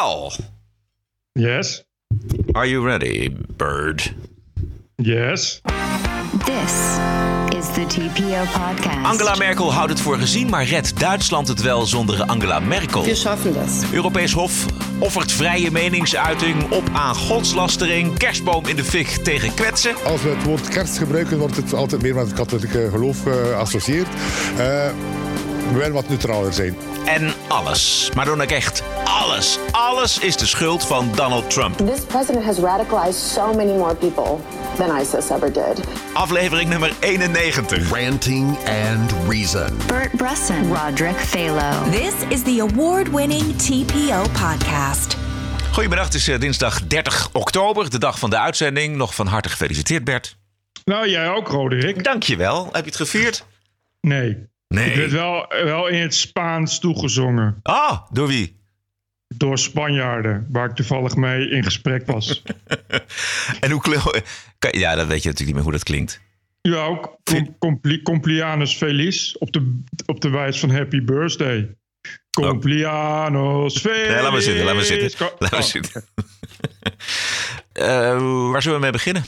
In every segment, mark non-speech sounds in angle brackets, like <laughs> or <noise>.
Al, Yes. are you ready, bird? Yes. This is the TPO podcast. Angela Merkel houdt het voor gezien, maar redt Duitsland het wel zonder Angela Merkel? Wir schaffen das. Europees Hof offert vrije meningsuiting op aan godslastering. Kerstboom in de fik tegen kwetsen. Als we het woord kerst gebruiken, wordt het altijd meer met het katholieke geloof eh, geassocieerd. Eh, we willen wat neutraler zijn. En alles, maar dan ook echt alles, alles is de schuld van Donald Trump. This president has radicalized so many more people than ISIS ever did. Aflevering nummer 91. Ranting and Reason. Bert Bresson, Roderick Phalo. This is the award winning TPO podcast. Goedemiddag, het is eh, dinsdag 30 oktober, de dag van de uitzending. Nog van harte gefeliciteerd, Bert. Nou, jij ook, Roderick? Dankjewel. Heb je het gevierd? Nee. Nee. Ik werd wel, wel in het Spaans toegezongen. Ah, door wie? Door Spanjaarden, waar ik toevallig mee in gesprek was. <laughs> En hoe klinkt... Ja, dat weet je natuurlijk niet meer hoe dat klinkt. ja, ook com, compli, Complianus Feliz op de, op de wijs van Happy Birthday. Complianus Feliz. Nee, laat maar zitten, laat maar zitten. Laat maar Oh, zitten. <laughs> Eh, waar zullen we mee beginnen?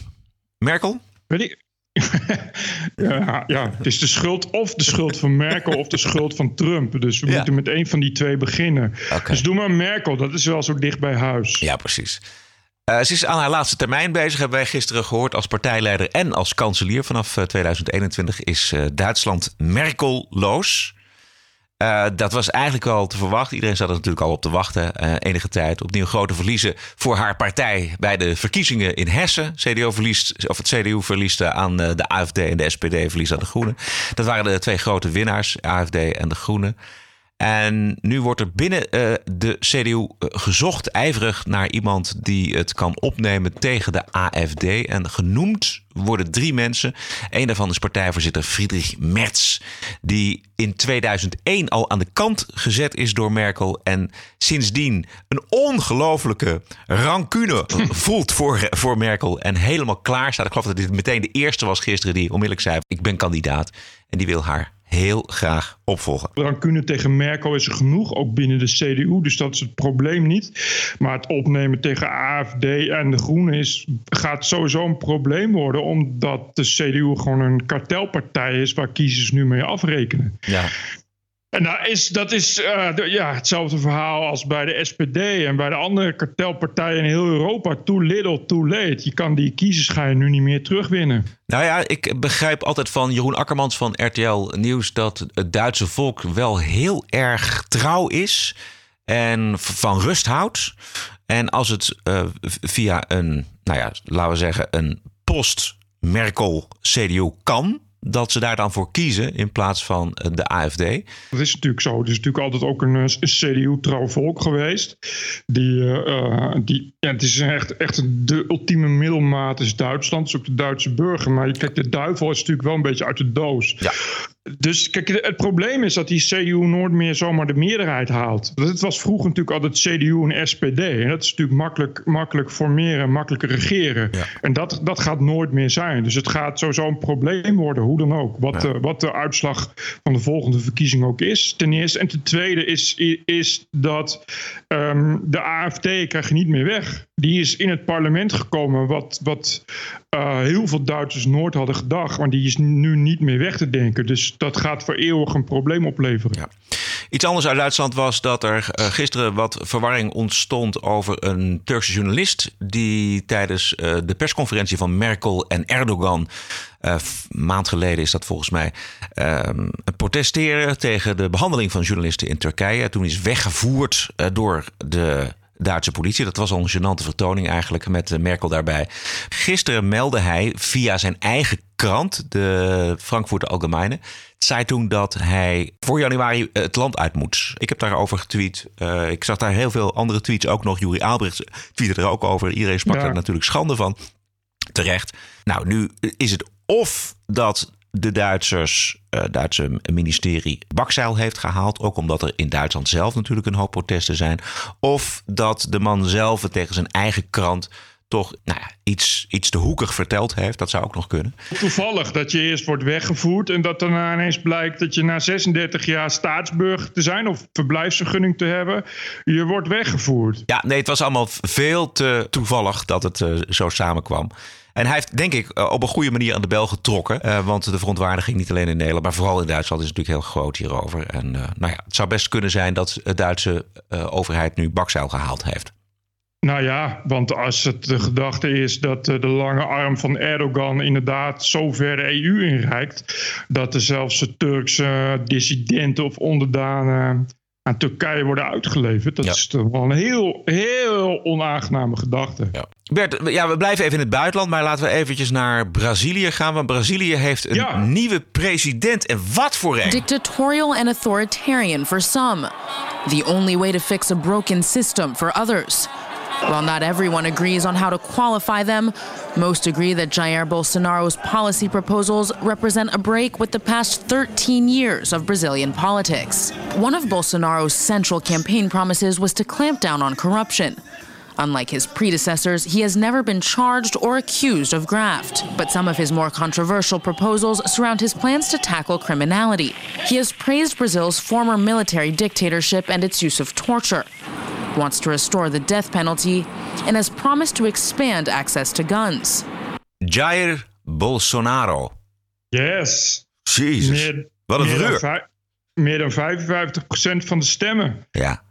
Merkel? Weet ik. <laughs> ja, ja, het is de schuld of de schuld van Merkel of de schuld van Trump. Dus we Ja. moeten met een van die twee beginnen. Dus doe maar Merkel, dat is wel zo dicht bij huis. Ja, precies. Eh, ze is aan haar laatste termijn bezig, hebben wij gisteren gehoord. Als partijleider en als kanselier vanaf eh, 2021 is eh, Duitsland Merkelloos. Eh, dat was eigenlijk al te verwachten. Iedereen zat er natuurlijk al op te wachten. eh, enige tijd. Opnieuw grote verliezen voor haar partij bij de verkiezingen in Hessen. CDU verliest, of het CDU verliest eh, aan de AFD en de SPD verliest aan de Groenen. Dat waren de twee grote winnaars, AFD en de Groenen. En nu wordt er binnen eh, de CDU eh, gezocht, ijverig, naar iemand die het kan opnemen tegen de AFD. En genoemd worden drie mensen. Een daarvan is partijvoorzitter Friedrich Merz, die in 2001 al aan de kant gezet is door Merkel. En sindsdien een ongelofelijke rancune <clears throat> voelt voor, voor Merkel. En helemaal klaar staat. Ik geloof dat dit meteen de eerste was gisteren die onmiddellijk zei: Ik ben kandidaat. En die wil haar heel graag opvolgen. Rancune tegen Merkel is er genoeg, ook binnen de CDU. Dus dat is het probleem niet. Maar het opnemen tegen AFD en de Groenen is, gaat sowieso een probleem worden. Omdat de CDU gewoon een kartelpartij is waar kiezers nu mee afrekenen. Ja. En dat is, dat is eh, ja, hetzelfde verhaal als bij de SPD en bij de andere kartelpartijen in heel Europa. Too little, too late. Je kan die kiezers nu niet meer terugwinnen. Nou ja, ik begrijp altijd van Jeroen Akkermans van RTL Nieuws dat het Duitse volk wel heel erg trouw is en van rust houdt. En als het eh, via een, nou ja, laten we zeggen, een post-Merkel-CDU kan, dat ze daar dan voor kiezen in plaats van eh, de AFD. Dat is natuurlijk zo. Het is natuurlijk altijd ook een, eh, CDU-trouw volk geweest. Die, eh, die, ja, het is echt, echt de ultieme middelmaat is Duitsland. Het is ook de Duitse burger. Maar kijk, de duivel is natuurlijk wel een beetje uit de doos. Ja. Dus kijk, het probleem is dat die CDU nooit meer zomaar de meerderheid haalt. Het was vroeger natuurlijk altijd CDU en SPD. En dat is natuurlijk makkelijk, makkelijk formeren, makkelijk regeren. Ja. En dat, dat gaat nooit meer zijn. Dus het gaat sowieso een probleem worden, hoe dan ook. Wat, Ja. de, wat de uitslag van de volgende verkiezing ook is. Ten eerste. En ten tweede is, is dat ehm, de AFD krijg je niet meer weg. Die is in het parlement gekomen, wat, wat eh, heel veel Duitsers nooit hadden gedacht. Maar die is nu niet meer weg te denken. Dus dat gaat voor eeuwig een probleem opleveren. Ja. Iets anders uit Duitsland was dat er eh, gisteren wat verwarring ontstond over een Turkse journalist. die tijdens eh, de persconferentie van Merkel en Erdogan. eh, maand geleden is dat volgens mij. ehm protesteren tegen de behandeling van journalisten in Turkije. Toen is weggevoerd door de Duitse politie. Dat was al een gênante vertoning eigenlijk met Merkel daarbij. Gisteren meldde hij via zijn eigen krant, de Frankfurter Allgemeine, Zeitung, dat hij voor januari eh, het land uit moet. Ik heb daarover getweet. Eh, ik zag daar heel veel andere tweets ook nog. Juri Albrecht tweette er ook over. Iedereen sprak Ja. er natuurlijk schande van. Terecht. Nou, nu is het of dat de Duitsers, eh Duitse ministerie, bakzeil heeft gehaald. Ook omdat er in Duitsland zelf natuurlijk een hoop protesten zijn. Of dat de man zelf het tegen zijn eigen krant toch nou ja, iets, iets te hoekig verteld heeft. Dat zou ook nog kunnen. Toevallig dat je eerst wordt weggevoerd en dat daarna ineens blijkt dat je na 36 jaar staatsburger te zijn of verblijfsvergunning te hebben, je wordt weggevoerd. Ja, nee, het was allemaal veel te toevallig dat het uh, zo samenkwam. En hij heeft, denk ik, op een goede manier aan de bel getrokken. Uh, want de verontwaardiging niet alleen in Nederland, maar vooral in Duitsland is natuurlijk heel groot hierover. En uh, nou ja, het zou best kunnen zijn dat de Duitse overheid nu bakzeil gehaald heeft. Nou ja, want als het de gedachte is dat de lange arm van Erdogan inderdaad zo ver de EU inreikt, dat er zelfs de Turkse dissidenten of onderdanen aan Turkije worden uitgeleverd. Dat is toch wel een heel, heel onaangename gedachte. Ja. Bert, ja, we blijven even in het buitenland, maar laten we eventjes naar Brazilië gaan. Want Brazilië heeft een Ja. nieuwe president. En wat voor een! Dictatorial and authoritarian for some. The only way to fix a broken system for others. While not everyone agrees on how to qualify them, most agree that Jair Bolsonaro's policy proposals represent a break with the past 13 years of Brazilian politics. One of Bolsonaro's central campaign promises was to clamp down on corruption. Unlike his predecessors, he has never been charged or accused of graft. But some of his more controversial proposals surround his plans to tackle criminality. He has praised Brazil's former military dictatorship and its use of torture, wants to restore the death penalty, and has promised to expand access to guns. Jair Bolsonaro. Yes. Jezus. Meer, Wat een meer dan, vij- meer dan 55% van de stemmen. Ja.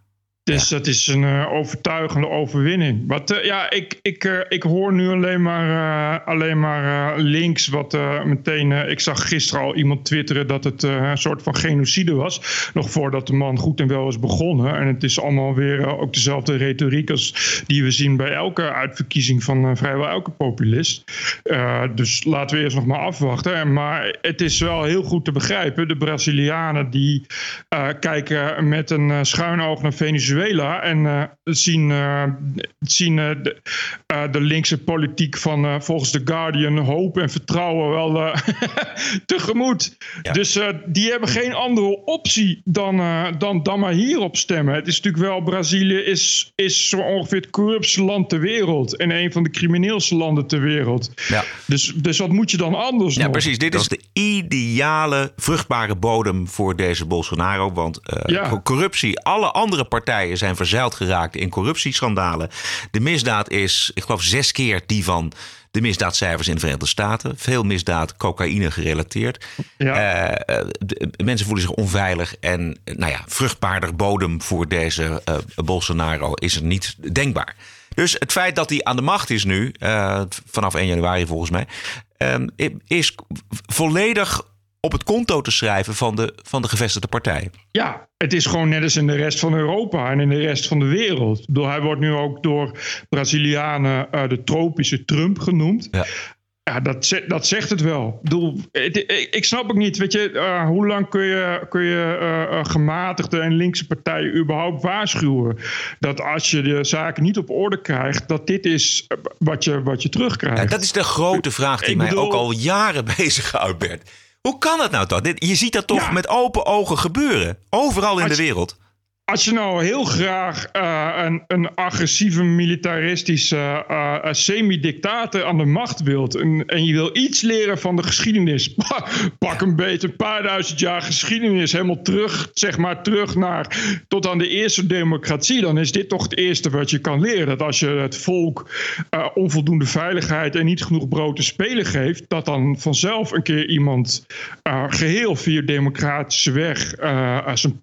Dus dat is een eh, overtuigende overwinning. Wat, eh, ja, ik, ik, eh, ik hoor nu alleen maar, alleen maar links wat meteen... ik zag gisteren al iemand twitteren dat het een soort van genocide was. Nog voordat de man goed en wel is begonnen. En het is allemaal weer ook dezelfde retoriek als die we zien bij elke uitverkiezing van vrijwel elke populist. Dus laten we eerst nog maar afwachten. En, maar het is wel heel goed te begrijpen. De Brazilianen die kijken met een schuin oog naar Venezuela en eh, zien, eh, zien eh, de, de linkse politiek van eh, volgens The Guardian hoop en vertrouwen wel eh, <laughs> tegemoet. Ja. Dus eh, die hebben geen andere optie dan, eh, dan, dan maar hierop stemmen. Het is natuurlijk wel, Brazilië is, is zo ongeveer het corruptste land ter wereld en een van de crimineelste landen ter wereld. Ja. Dus, dus wat moet je dan anders Ja, nog? precies. Dit is de ideale vruchtbare bodem voor deze Bolsonaro. Want eh, Ja. corruptie, alle andere partijen zijn verzeild geraakt in corruptieschandalen. De misdaad is, ik geloof, zes keer die van de misdaadcijfers in de Verenigde Staten. Veel misdaad, cocaïne gerelateerd. Ja. Eh, eh, de- mensen voelen zich onveilig. En nou ja, vruchtbaarder bodem voor deze eh, Bolsonaro is er niet denkbaar. Dus het feit dat hij aan de macht is nu, vanaf 1 januari volgens mij, ehm, is volledig op het konto te schrijven van de, van de gevestigde partij. Ja, het is gewoon net als in de rest van Europa en in de rest van de wereld. Hij wordt nu ook door Brazilianen eh, de tropische Trump genoemd. Ja. Ja, dat, dat zegt het wel. Ik, snap ook niet, weet je, eh, hoe lang kun je, kun je eh, gematigde en linkse partijen überhaupt waarschuwen dat als je de zaken niet op orde krijgt, dat dit is wat je, wat je terugkrijgt. Ja, dat is de grote vraag die Ik mij bedoel- ook al jaren <laughs> bezighoudt, Bert. Hoe kan dat nou toch? Dit, je ziet dat toch Ja. met open ogen gebeuren. Overal in de wereld. Als je nou heel graag eh, een, een agressieve militaristische eh, eh, semi-dictator aan de macht wilt en, en je wil iets leren van de geschiedenis, <laughs> pak een beetje een paar duizend jaar geschiedenis helemaal terug, zeg maar terug naar tot aan de eerste democratie, dan is dit toch het eerste wat je kan leren. Dat als je het volk onvoldoende veiligheid en niet genoeg brood te spelen geeft, dat dan vanzelf een keer iemand eh, geheel via democratische weg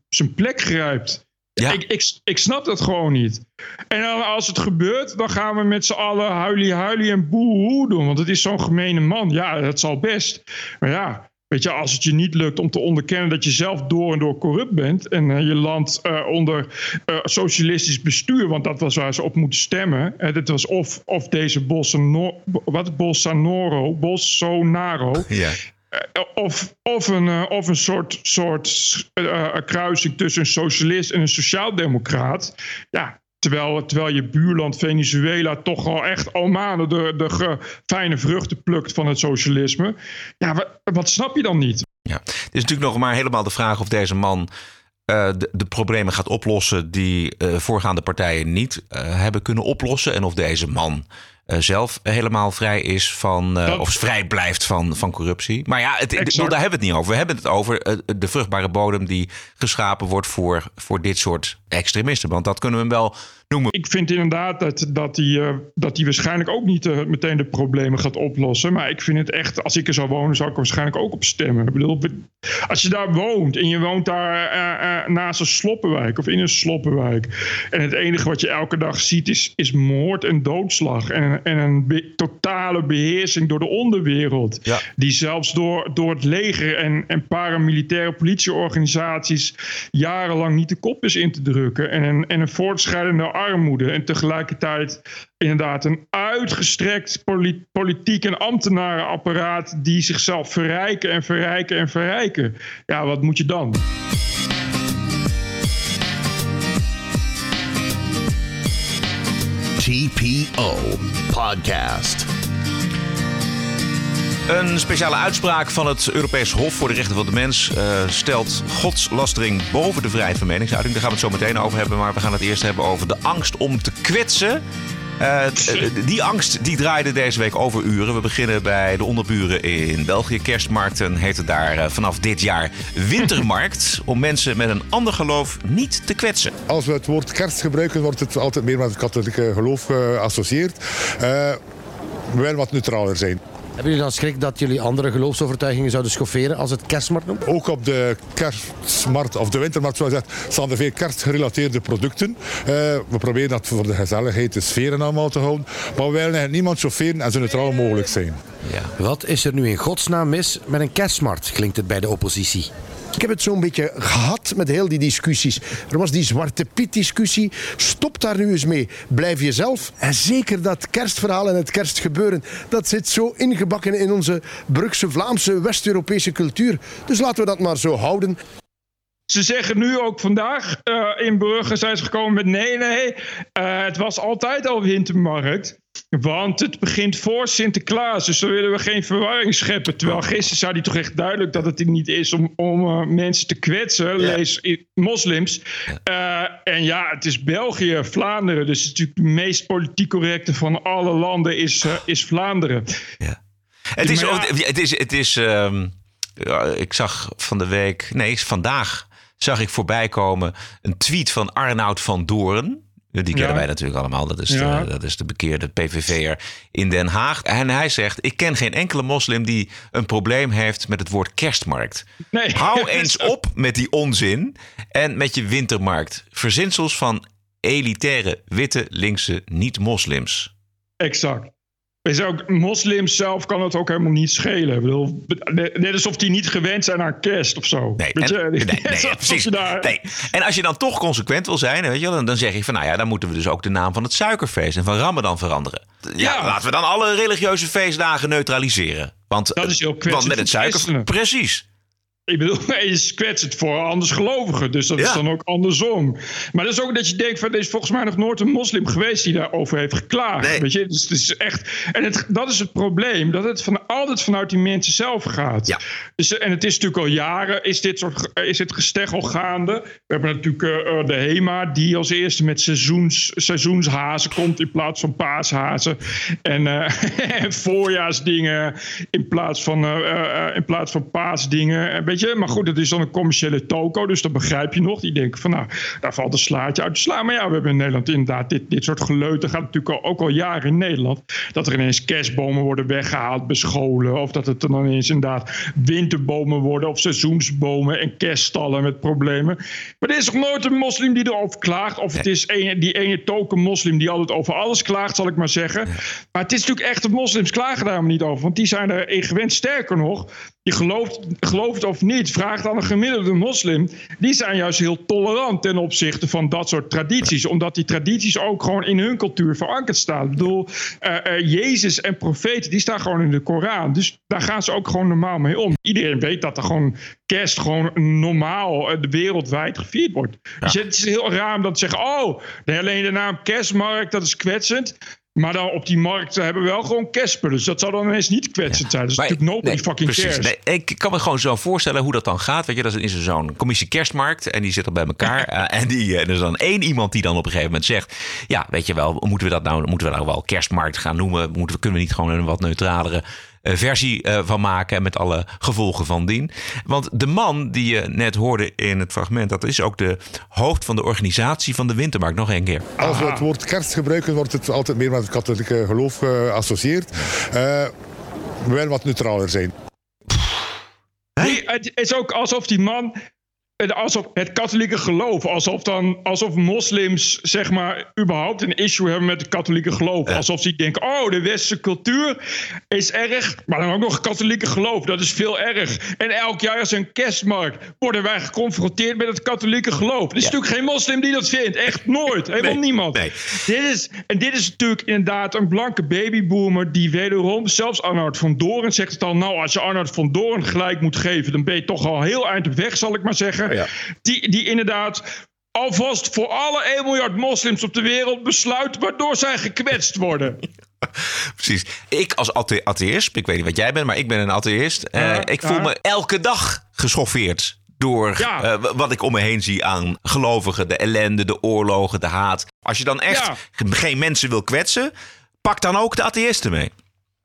zijn plek grijpt. Ja. Ik, ik, ik snap dat gewoon niet. En dan als het gebeurt, dan gaan we met z'n allen huilie huilie en boehoe doen. Want het is zo'n gemene man. Ja, dat zal best. Maar ja, weet je, als het je niet lukt om te onderkennen dat je zelf door en door corrupt bent. En eh, je land eh, onder eh, socialistisch bestuur, want dat was waar ze op moeten stemmen. Dit was of, of deze Bolsonaro, wat Bolsonaro, Bolsonaro. Ja. Eh, Of, of, een, eh, of een soort, soort eh, kruising tussen een socialist en een sociaaldemocraat. Ja, terwijl, terwijl je buurland Venezuela toch al echt al maanden de, de fijne vruchten plukt van het socialisme. Ja, wat, wat snap je dan niet? Ja. Het is natuurlijk nog maar helemaal de vraag of deze man de, problemen gaat oplossen die voorgaande partijen niet hebben kunnen oplossen. En of deze man zelf helemaal vrij is van, uh, of vrij blijft van, van corruptie. Maar ja, het, daar hebben we het niet over. We hebben het over uh, de vruchtbare bodem die geschapen wordt voor, voor dit soort extremisten. Want dat kunnen we hem wel noemen. Ik vind inderdaad dat, dat hij uh, dat waarschijnlijk ook niet uh, meteen de problemen gaat oplossen. Maar ik vind het echt, als ik er zou wonen, zou ik er waarschijnlijk ook op stemmen. Ik bedoel, als je daar woont en je woont daar uh, naast een sloppenwijk of in een sloppenwijk. En het enige wat je elke dag ziet is, is moord en doodslag. En, en een be totale beheersing door de onderwereld. Ja. Die zelfs door, door het leger en, en paramilitaire politieorganisaties jarenlang niet de kop is in te drukken. En een, en een voortschrijdende armoede. En tegelijkertijd inderdaad een uitgestrekt politiek en ambtenarenapparaat die zichzelf verrijken en verrijken en verrijken. Ja, wat moet je dan? TPO Podcast. Een speciale uitspraak van het Europees Hof voor de Rechten van de Mens uh, stelt godslastering boven de vrijheid van meningsuiting. Daar gaan we het zo meteen over hebben, maar we gaan het eerst hebben over de angst om te kwetsen. Uh, die angst die draaide deze week over uren. We beginnen bij de onderburen in België. Kerstmarkten heet het daar uh, vanaf dit jaar wintermarkt. <laughs> om mensen met een ander geloof niet te kwetsen. Als we het woord kerst gebruiken, wordt het altijd meer met het katholieke geloof geassocieerd. we willen wat neutraler zijn. Hebben jullie dan schrik dat jullie andere geloofsovertuigingen zouden schofferen als het kerstmarkt noemt? Ook op de kerstmarkt of de wintermarkt zoals gezegd, staan er veel kerstgerelateerde producten. Uh, we proberen dat voor de gezelligheid, de sferen allemaal te houden. Maar we willen eigenlijk niemand chaufferen en zo neutraal mogelijk zijn. Ja. Wat is er nu in godsnaam mis met een kerstmarkt, klinkt het bij de oppositie. Ik heb het zo'n beetje gehad met heel die discussies. Er was die Zwarte Piet-discussie. Stop daar nu eens mee. Blijf jezelf. En zeker dat kerstverhaal en het kerstgebeuren, dat zit zo ingebakken in onze Brugse, Vlaamse, West-Europese cultuur. Dus laten we dat maar zo houden. Ze zeggen nu ook vandaag uh, in Brugge zijn ze gekomen met nee, nee. Uh, het was altijd al wintermarkt. Want het begint voor Sinterklaas, dus dan willen we geen verwarring scheppen. Terwijl gisteren zei hij toch echt duidelijk dat het niet is om, om uh, mensen te kwetsen, ja. lees moslims. Uh, en ja, het is België, Vlaanderen, dus natuurlijk de meest politiek correcte van alle landen is, uh, is Vlaanderen. Ja. Het, is, ja, het is, het is um, ik zag van de week, nee, vandaag zag ik voorbij komen een tweet van Arnoud van Doorn. Die kennen ja. wij natuurlijk allemaal. Dat is, ja. de, dat is de bekeerde PVV'er in Den Haag. En hij zegt: Ik ken geen enkele moslim die een probleem heeft met het woord kerstmarkt. Nee. Hou <laughs> eens op met die onzin en met je wintermarkt. Verzinsels van elitaire, witte, linkse niet-moslims. Exact. Is ook, moslims zelf kan het ook helemaal niet schelen. Ik bedoel, net alsof die niet gewend zijn aan kerst of zo. Nee, en, nee, nee, <laughs> precies. Daar... Nee. En als je dan toch consequent wil zijn, weet je, dan, dan zeg je van nou ja, dan moeten we dus ook de naam van het suikerfeest en van Ramadan veranderen. Ja, ja. laten we dan alle religieuze feestdagen neutraliseren. Want, dat is heel want met het suiker. Precies. Ik bedoel, <laughs> je kwetst het voor andersgelovigen. Dus dat ja. is dan ook andersom. Maar dat is ook dat je denkt: van, er is volgens mij nog nooit een moslim geweest die daarover heeft geklaagd. Nee. Weet je? Dus het is echt. En het, dat is het probleem: dat het van, altijd vanuit die mensen zelf gaat. Ja. Dus, en het is natuurlijk al jaren: is dit, soort, is dit gesteggel gaande. We hebben natuurlijk uh, de HEMA, die als eerste met seizoens, seizoenshazen komt in plaats van paashazen. En uh, <laughs> voorjaarsdingen in plaats van, uh, in plaats van paasdingen. Weet je? Maar goed, het is dan een commerciële toko, dus dat begrijp je nog. Die denken van, nou, daar valt een slaatje uit te slaan. Maar ja, we hebben in Nederland inderdaad dit, dit soort geleuten. gaat natuurlijk al, ook al jaren in Nederland. Dat er ineens kerstbomen worden weggehaald bij scholen. Of dat het er dan ineens inderdaad winterbomen worden. Of seizoensbomen en kerststallen met problemen. Maar er is nog nooit een moslim die erover klaagt. Of het is een, die ene token moslim die altijd over alles klaagt, zal ik maar zeggen. Maar het is natuurlijk echt, de moslims klagen daar niet over. Want die zijn er in gewend. Sterker nog, je gelooft, gelooft of niet, vraagt aan een gemiddelde moslim. Die zijn juist heel tolerant ten opzichte van dat soort tradities. Omdat die tradities ook gewoon in hun cultuur verankerd staan. Ik bedoel, uh, uh, Jezus en profeten, die staan gewoon in de Koran. Dus daar gaan ze ook gewoon normaal mee om. Iedereen weet dat er gewoon kerst gewoon normaal uh, wereldwijd gevierd wordt. Ja. Dus het is heel raar om dat te zeggen. Oh, alleen de naam kerstmarkt, dat is kwetsend. Maar dan op die markt hebben we wel gewoon Casper. Dus dat zou dan ineens niet kwetsend zijn. Dat is Maar- natuurlijk nobody nee, fucking precies. cares. Nee, ik kan me gewoon zo voorstellen hoe dat dan gaat. Weet je, dat is zo'n commissie kerstmarkt. En die zitten bij elkaar. <laughs> eh, en die, eh, er is dan één iemand die dan op een gegeven moment zegt... Ja, weet je wel, moeten we dat nou, moeten we nou wel kerstmarkt gaan noemen? Moeten we, kunnen we niet gewoon een wat neutralere versie eh, van maken... met alle gevolgen van dien? Want de man die je net hoorde in het fragment... dat is ook de hoofd van de organisatie van de Wintermarkt. Nog één keer. Als we het woord kerst gebruiken, wordt het altijd meer met het katholieke geloof geassocieerd. Eh, we willen wat neutraler zijn. Nee, het is ook alsof die man. Het- Alsof het katholieke geloof, alsof, dan, alsof moslims zeg maar überhaupt een issue hebben met het katholieke geloof. Alsof ze denken, oh de westerse cultuur is erg, maar dan ook nog het katholieke geloof, dat is veel erg. En elk jaar is een kerstmarkt, worden wij geconfronteerd met het katholieke geloof. Er is natuurlijk geen moslim die dat vindt, echt nooit, helemaal Nee, niemand. nee. Dit is, en dit is natuurlijk inderdaad een blanke babyboomer die wederom, zelfs Arnoud van Doorn zegt het al, nou als je Arnoud van Doorn gelijk moet geven, dan ben je toch al heel eind op weg, zal ik maar zeggen. Die, die inderdaad alvast voor alle 1 miljard moslims op de wereld besluit waardoor zij gekwetst worden. <laughs> Precies. Ik als athe- atheïst, ik weet niet wat jij bent, maar ik ben een atheïst. Eh, Ja, ik voel ja. me elke dag geschoffeerd door Ja. eh, wat ik om me heen zie aan gelovigen, de ellende, de oorlogen, de haat. Als je dan echt Ja. ge- geen mensen wil kwetsen, pak dan ook de atheïsten mee.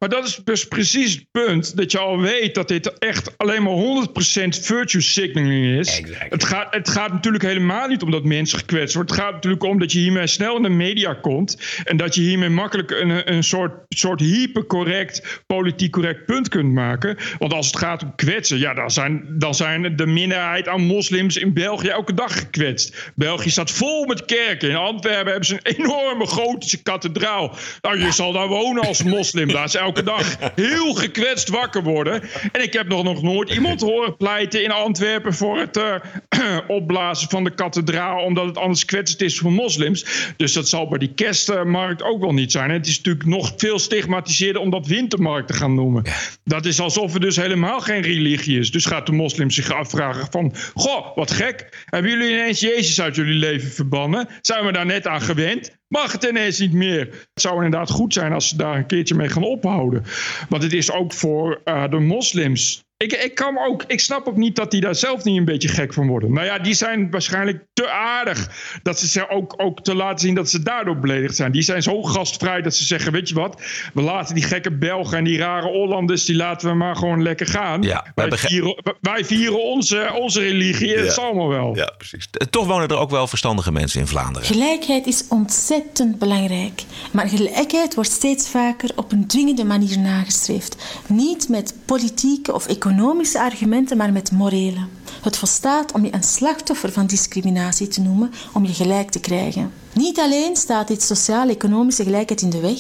Maar dat is dus precies het punt dat je al weet dat dit echt alleen maar 100% virtue signaling is. Het gaat, het gaat natuurlijk helemaal niet om dat mensen gekwetst worden. Het gaat natuurlijk om dat je hiermee snel in de media komt. En dat je hiermee makkelijk een, een soort, soort hypercorrect, politiek correct punt kunt maken. Want als het gaat om kwetsen, ja, dan zijn, dan zijn de minderheid aan moslims in België elke dag gekwetst. België staat vol met kerken. In Antwerpen hebben ze een enorme gotische kathedraal. Nou, je zal daar wonen als moslim. Daar is <laughs> elke dag heel gekwetst wakker worden. En ik heb nog, nog nooit iemand horen pleiten in Antwerpen voor het eh, <clears throat> opblazen van de kathedraal, omdat het anders kwetsend is voor moslims. Dus dat zal bij die kerstmarkt ook wel niet zijn. Het is natuurlijk nog veel stigmatiseerder om dat wintermarkt te gaan noemen. Dat is alsof er dus helemaal geen religie is. Dus gaat de moslim zich afvragen van, goh, wat gek. Hebben jullie ineens Jezus uit jullie leven verbannen? Zijn we daar net aan gewend? Mag het ineens niet meer? Het zou inderdaad goed zijn als ze daar een keertje mee gaan ophouden. Want het is ook voor eh, de moslims. Ik, ik, kan ook, ik snap ook niet dat die daar zelf niet een beetje gek van worden. Nou ja, die zijn waarschijnlijk te aardig. Dat ze ze ook, ook te laten zien dat ze daardoor beledigd zijn. Die zijn zo gastvrij dat ze zeggen: Weet je wat, we laten die gekke Belgen en die rare Hollanders. die laten we maar gewoon lekker gaan. Ja, wij vieren, wij vieren onze, onze religie. Het is allemaal wel. Ja, precies. Eh, Toch wonen er ook wel verstandige mensen in Vlaanderen. Gelijkheid is ontzettend belangrijk. Maar gelijkheid wordt steeds vaker op een dwingende manier nagestreefd. Niet met politieke of economische argumenten, maar met morele. Het volstaat om je een slachtoffer van discriminatie te noemen om je gelijk te krijgen. Niet alleen staat dit sociaal-economische gelijkheid in de weg,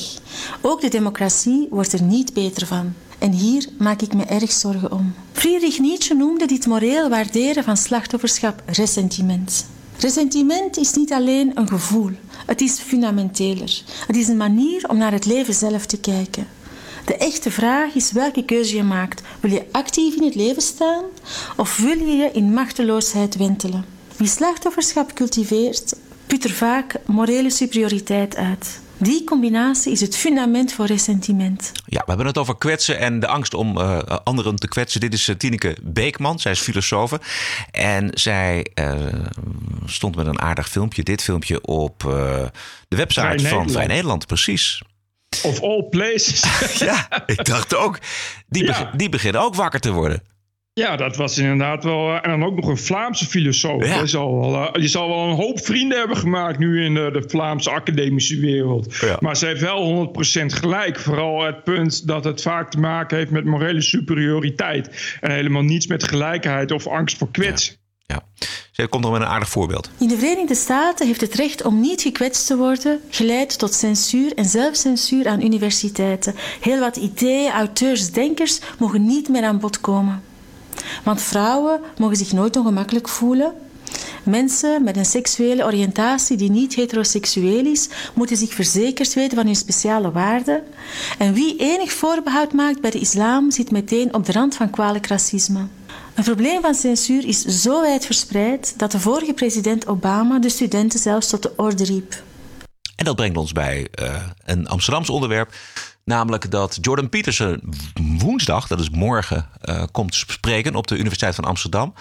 ook de democratie wordt er niet beter van. En hier maak ik me erg zorgen om. Friedrich Nietzsche noemde dit moreel waarderen van slachtofferschap ressentiment. Ressentiment is niet alleen een gevoel, het is fundamenteler. Het is een manier om naar het leven zelf te kijken. De echte vraag is welke keuze je maakt. Wil je actief in het leven staan of wil je je in machteloosheid wentelen? Wie slachtofferschap cultiveert, put er vaak morele superioriteit uit. Die combinatie is het fundament voor ressentiment. Ja, we hebben het over kwetsen en de angst om eh, anderen te kwetsen. Dit is eh, Tineke Beekman, zij is filosofe. En zij eh, stond met een aardig filmpje, dit filmpje, op eh, de website Vrij van Nederland. Vrij Nederland. Precies. Of all places. <laughs> ja, ik dacht ook. Die, beg- die beginnen ook wakker te worden. Ja, dat was inderdaad wel. eh, En dan ook nog een Vlaamse filosoof. Die, zal wel, eh, die zal wel een hoop vrienden hebben gemaakt nu in de, de Vlaamse academische wereld. Maar ze heeft wel 100% gelijk. Vooral het punt dat het vaak te maken heeft met morele superioriteit. En helemaal niets met gelijkheid of angst voor kwets. Ja. Zij komt nog met een aardig voorbeeld. In de Verenigde Staten heeft het recht om niet gekwetst te worden geleid tot censuur en zelfcensuur aan universiteiten. Heel wat ideeën, auteurs, denkers mogen niet meer aan bod komen. Want vrouwen mogen zich nooit ongemakkelijk voelen. Mensen met een seksuele oriëntatie die niet heteroseksueel is, moeten zich verzekerd weten van hun speciale waarden. En wie enig voorbehoud maakt bij de islam, zit meteen op de rand van kwalijk racisme. Een probleem van censuur is zo wijd verspreid dat de vorige president Obama de studenten zelfs tot de orde riep. En dat brengt ons bij uh, een Amsterdams onderwerp. Namelijk dat Jordan Peterson woensdag, dat is morgen, uh, komt spreken op de Universiteit van Amsterdam.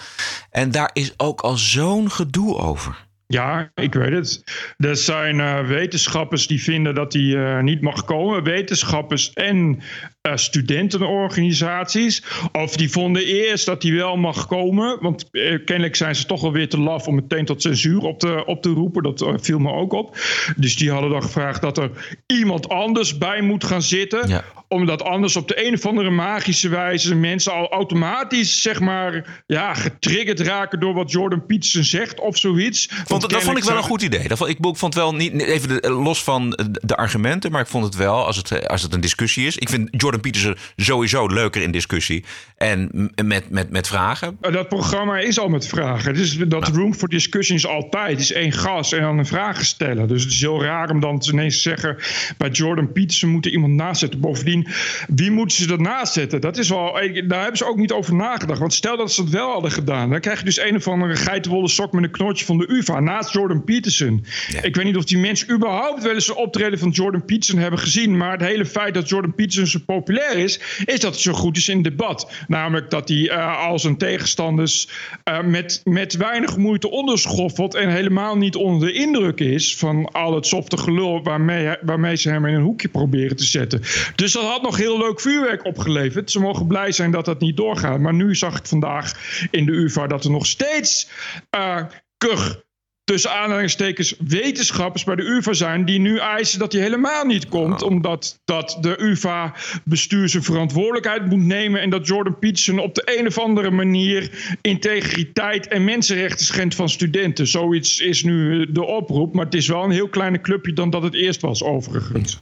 En daar is ook al zo'n gedoe over. Ja, ik weet het. Er zijn uh, wetenschappers die vinden dat hij uh, niet mag komen. Wetenschappers en uh, studentenorganisaties. Of die vonden eerst dat hij wel mag komen. Want kennelijk zijn ze toch wel weer te laf om meteen tot censuur op te, op te roepen. Dat viel me ook op. Dus die hadden dan gevraagd dat er iemand anders bij moet gaan zitten. Ja. Omdat anders op de een of andere magische wijze mensen al automatisch zeg maar ja, getriggerd raken door wat Jordan Peterson zegt of zoiets. Want dat vond ik wel een goed idee. Dat vond, ik, vond wel niet, even de, los van de argumenten, maar ik vond het wel, als het, als het een discussie is. Ik vind Jordan Peterson sowieso leuker in discussie en met, met, met vragen. Dat programma is al met vragen. Dus dat nou. room for discussion is altijd. Het is één gast en dan een vraag stellen. Dus het is heel raar om dan ineens te zeggen, bij Jordan Peterson moet er iemand naast zetten. Bovendien, wie moeten ze ernaast zetten? Dat is wel, daar hebben ze ook niet over nagedacht. Want stel dat ze het wel hadden gedaan, dan krijg je dus een of andere geitenwolle sok met een knotje van de UvA naast Jordan Peterson. Ik weet niet of die mensen überhaupt wel eens een optreden van Jordan Peterson hebben gezien. Maar het hele feit dat Jordan Peterson zo populair is, is dat hij zo goed is in debat. Namelijk dat hij uh, al zijn tegenstanders uh, met, met weinig moeite onderschoffelt. En helemaal niet onder de indruk is van al het softe gelul waarmee, waarmee ze hem in een hoekje proberen te zetten. Dus dat had nog heel leuk vuurwerk opgeleverd. Ze mogen blij zijn dat dat niet doorgaat. Maar nu zag ik vandaag in de UvA dat er nog steeds uh, kug tussen aanhalingstekens wetenschappers bij de UvA zijn die nu eisen dat hij helemaal niet komt, oh. omdat dat de UvA bestuur zijn verantwoordelijkheid moet nemen en dat Jordan Peterson op de een of andere manier integriteit en mensenrechten schendt van studenten. Zoiets is nu de oproep, maar het is wel een heel kleiner clubje dan dat het eerst was overigens.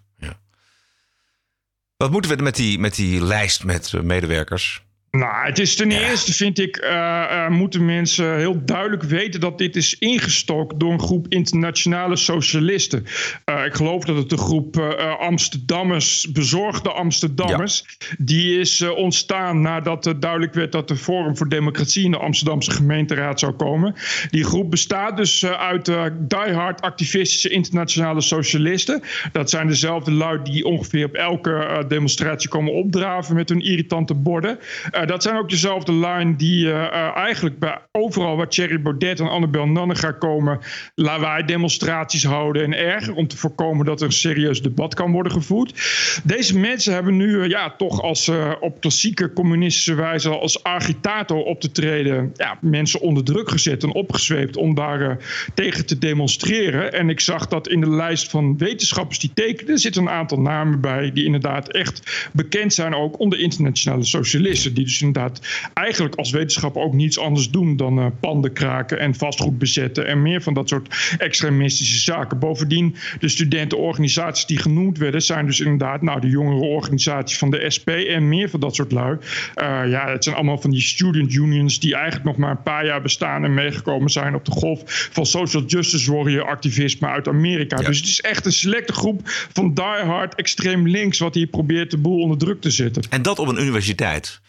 Wat moeten we met die, met die lijst met medewerkers? Nou, het is ten eerste, vind ik, uh, uh, moeten mensen heel duidelijk weten dat dit is ingestoken door een groep internationale socialisten. Uh, ik geloof dat het de groep Amsterdammers, bezorgde Amsterdammers, die is ontstaan nadat het duidelijk werd dat de Forum voor Democratie in de Amsterdamse gemeenteraad zou komen. Die groep bestaat dus uit diehard activistische internationale socialisten. Dat zijn dezelfde lui die ongeveer op elke demonstratie komen opdraven met hun irritante borden. Uh, dat zijn ook dezelfde line die uh, uh, eigenlijk bij overal waar Thierry Baudet en Annabel Nanninga komen, lawaai demonstraties houden en erger om te voorkomen dat er een serieus debat kan worden gevoerd. Deze mensen hebben nu ja, toch als op klassieke communistische wijze als agitator op te treden, ja, mensen onder druk gezet en opgezweept om daar tegen te demonstreren. En ik zag dat in de lijst van wetenschappers die tekenen zitten een aantal namen bij die inderdaad echt bekend zijn ook onder internationale socialisten. Die dus inderdaad eigenlijk als wetenschapper ook niets anders doen dan uh, panden kraken en vastgoed bezetten en meer van dat soort extremistische zaken. Bovendien, de studentenorganisaties die genoemd werden, zijn dus inderdaad nou, de jongere organisaties van de SP en meer van dat soort lui. Uh, ja, het zijn allemaal van die student unions die eigenlijk nog maar een paar jaar bestaan en meegekomen zijn op de golf van social justice warrior activisme uit Amerika. Ja. Dus het is echt een selecte groep van diehard extreem links wat hier probeert de boel onder druk te zetten. En dat op een universiteit.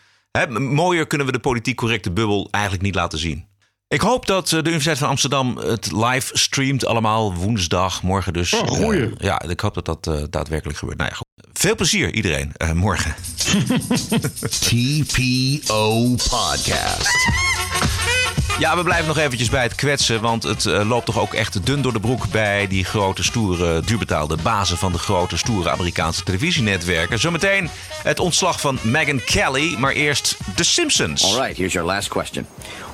Mooier kunnen we de politiek correcte bubbel eigenlijk niet laten zien. Ik hoop dat eh, de Universiteit van Amsterdam het live streamt allemaal woensdag, morgen dus. Oh, goeie. Uh, ja, ik hoop dat dat uh, daadwerkelijk gebeurt. Nou ja, Veel plezier iedereen uh, morgen. <laughs> TPO Podcast. Ja, we blijven nog eventjes bij het kwetsen. Want het uh, loopt toch ook echt dun door de broek bij die grote, stoere, duurbetaalde bazen van de grote, stoere Amerikaanse televisienetwerken. Zometeen het ontslag van Megyn Kelly, maar eerst The Simpsons. All right, here's your last question.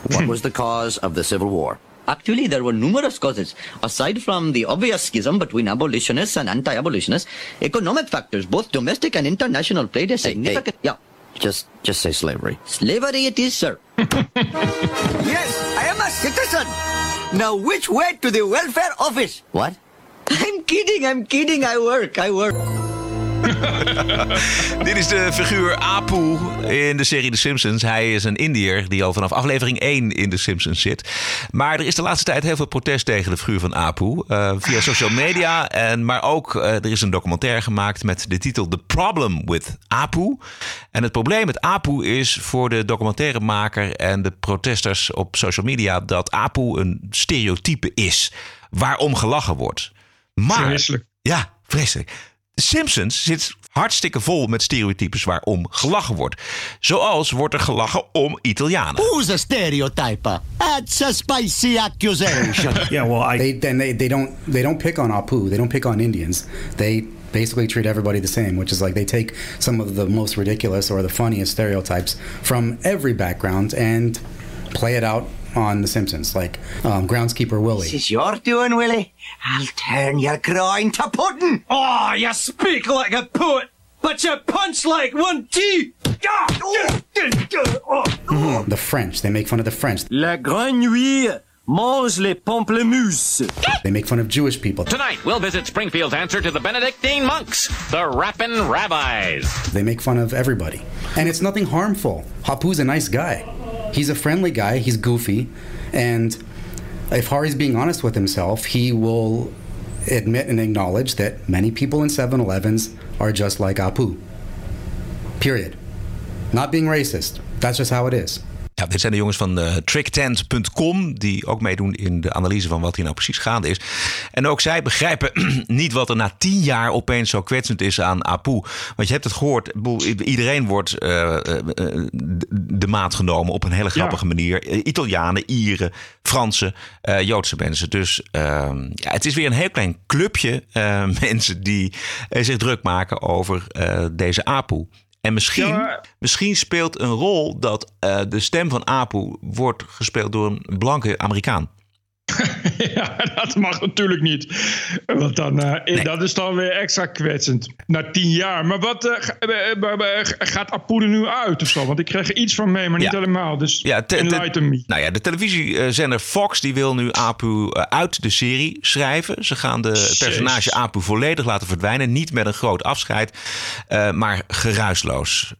What was the cause of the Civil War? Actually, there were numerous causes. Aside from the obvious schism between abolitionists and anti-abolitionists, economic factors, both domestic and international, played a significant... Hey, hey. Yeah. Just, just say slavery. Slavery it is, sir. <laughs> yes, I am a citizen. Now, which way to the welfare office? What? I'm kidding, I'm kidding. I work, I work. <laughs> Dit is de figuur Apu in de serie The Simpsons. Hij is een Indiër die al vanaf aflevering 1 in The Simpsons zit. Maar er is de laatste tijd heel veel protest tegen de figuur van Apu. Uh, via social media. En, maar ook uh, er is een documentaire gemaakt met de titel The Problem with Apu. En het probleem met Apu is voor de documentairemaker en de protesters op social media dat Apu een stereotype is waarom gelachen wordt. Maar, Vreselijk. Ja, vreselijk. Simpsons zit hartstikke vol met stereotypes waarom gelachen wordt. Zoals wordt er gelachen om Italianen. Who's a stereotyper? That's a spicy accusation. <laughs> yeah, well, I they, then they, they don't they don't pick on Apu. They don't pick on Indians. They basically treat everybody the same, which is like they take some of the most ridiculous or the funniest stereotypes from every background and play it out on The Simpsons, like um, groundskeeper Willie. This is your doing, Willie. I'll turn your groin to pudding. Oh, you speak like a poet, but you punch like one T. Mhm. The French, they make fun of the French. La grenouille mange les pamplemousses. They make fun of Jewish people. Tonight, we'll visit Springfield's answer to the Benedictine monks, the Rappin' Rabbis. They make fun of everybody. And it's nothing harmful. Hapu's a nice guy. He's a friendly guy, he's goofy, and if Hari's being honest with himself, he will admit and acknowledge that many people in 7-Elevens are just like Apu. Period. Not being racist. That's just how it is. Ja, dit zijn de jongens van uh, tricktent.com die ook meedoen in de analyse van wat hier nou precies gaande is. En ook zij begrijpen <clears throat> niet wat er na tien jaar opeens zo kwetsend is aan Apu. Want je hebt het gehoord, iedereen wordt uh, uh, de maat genomen op een hele grappige ja. manier. Italianen, Ieren, Fransen, Joodse mensen. Dus ehm, ja, het is weer een heel klein clubje <laughs> mensen die zich druk maken over deze Apu. En misschien, ja, misschien speelt een rol dat uh, de stem van Apu wordt gespeeld door een blanke Amerikaan. <laughs> ja, dat mag natuurlijk niet. Want dan, uh, nee. dat is dan weer extra kwetsend. Na tien jaar. Maar wat uh, gaat Apu er nu uit of zo? Want ik kreeg er iets van mee, maar niet helemaal. Dus ja, te, enlighten me. Nou ja, de televisiezender Fox die wil nu Apu uit de serie schrijven. Ze gaan de personage Apu volledig laten verdwijnen. Niet met een groot afscheid, uh, maar geruisloos.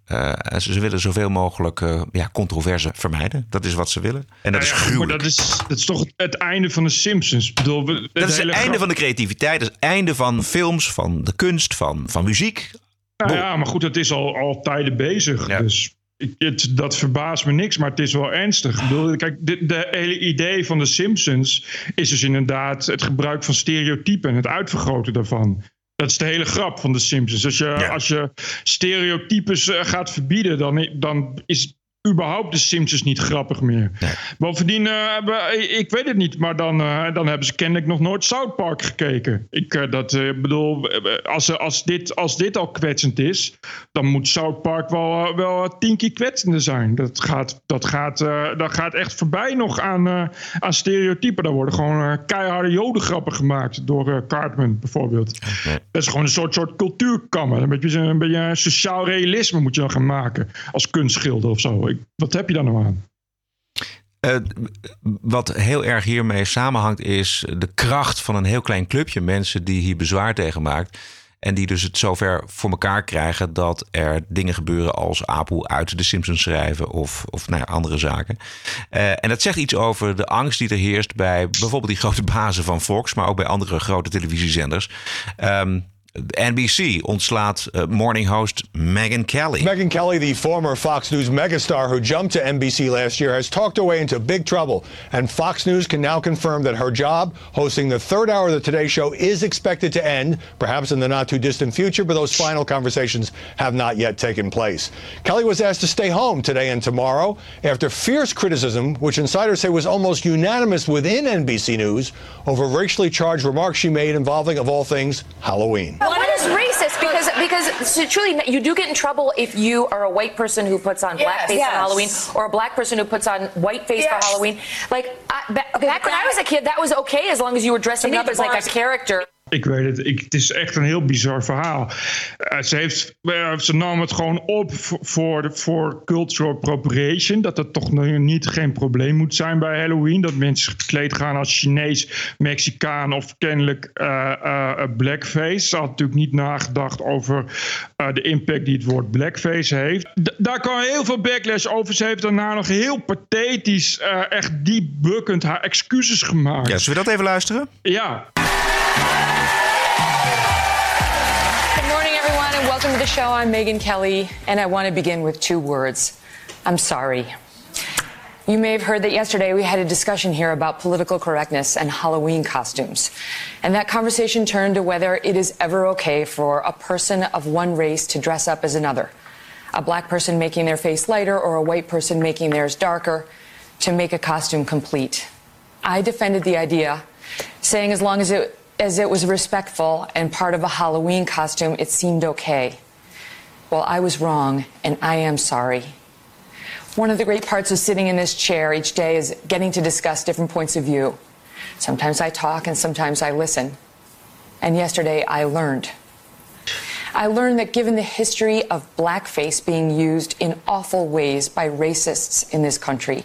ze willen zoveel mogelijk ja, controverse vermijden. Dat is wat ze willen. En dat nou is gruwelijk. Maar dat is, dat is toch het einde van de Simpsons. Bedoel, dat is het einde van de creativiteit. Dat is het einde van films, van de kunst, van, van muziek. Nou ja, maar goed, het is al, al tijden bezig. Ja. Dus ik, het, dat verbaast me niks, maar het is wel ernstig. Ik bedoel, kijk, de, de, hele idee van de Simpsons is dus inderdaad het gebruik van stereotypen en het uitvergroten daarvan. Dat is de hele grap van de Simpsons. Als je, ja. als je stereotypes gaat verbieden, dan, dan is überhaupt de Simpsons niet grappig meer. Nee. Bovendien, uh, ik weet het niet, maar dan, uh, dan hebben ze kennelijk nog nooit South Park gekeken. Ik uh, dat, bedoel, als, als, dit, als dit al kwetsend is, dan moet South Park wel, wel tien keer kwetsender zijn. Dat gaat, dat gaat, dat gaat echt voorbij nog aan, aan stereotypen. Daar worden gewoon keiharde jodengrappen gemaakt door Cartman bijvoorbeeld. Okay. Dat is gewoon een soort, soort cultuurkammer. Een beetje, een beetje sociaal realisme moet je dan gaan maken als kunstschilder of zo. Wat heb je daar nou aan? Uh, wat heel erg hiermee samenhangt is de kracht van een heel klein clubje mensen die hier bezwaar tegen maakt. En die dus het zover voor elkaar krijgen dat er dingen gebeuren als Apu uit de Simpsons schrijven of, of nou andere zaken. Uh, en dat zegt iets over de angst die er heerst bij bijvoorbeeld die grote bazen van Fox, maar ook bij andere grote televisiezenders. Um, NBC ontslaat uh, morning host Megyn Kelly. Megyn Kelly, the former Fox News megastar who jumped to NBC last year, has talked her way into big trouble. And Fox News can now confirm that her job hosting the third hour of the Today Show is expected to end, perhaps in the not too distant future, but those final conversations have not yet taken place. Kelly was asked to stay home today and tomorrow after fierce criticism, which insiders say was almost unanimous within NBC News, over racially charged remarks she made involving, of all things, Halloween. What is racist? Because because so truly, you do get in trouble if you are a white person who puts on Yes, blackface yes. for Halloween, or a black person who puts on whiteface for Yes. Halloween. Like I, ba- back when I was a kid, that was okay as long as you were dressing up as like a character. Ik weet het, ik, het is echt een heel bizar verhaal. Eh, ze, heeft, eh, ze nam het gewoon op voor, voor, cultural appropriation. Dat dat toch niet geen probleem moet zijn bij Halloween. Dat mensen gekleed gaan als Chinees, Mexicaan of kennelijk eh, blackface. Ze had natuurlijk niet nagedacht over de impact die het woord blackface heeft. D- daar kwam heel veel backlash over. Ze heeft daarna nog heel pathetisch, echt diep bukkend haar excuses gemaakt. Ja, zullen we dat even luisteren? Ja. Welcome to the show. I'm Megan Kelly, and I want to begin with two words I'm sorry. You may have heard that yesterday we had a discussion here about political correctness and Halloween costumes. And that conversation turned to whether it is ever okay for a person of one race to dress up as another. A black person making their face lighter or a white person making theirs darker to make a costume complete. I defended the idea, saying as long as it, as it was respectful and part of a Halloween costume, it seemed okay. Well, I was wrong, and I am sorry. One of the great parts of sitting in this chair each day is getting to discuss different points of view. Sometimes I talk and sometimes I listen. And yesterday I learned. I learned that given the history of blackface being used in awful ways by racists in this country,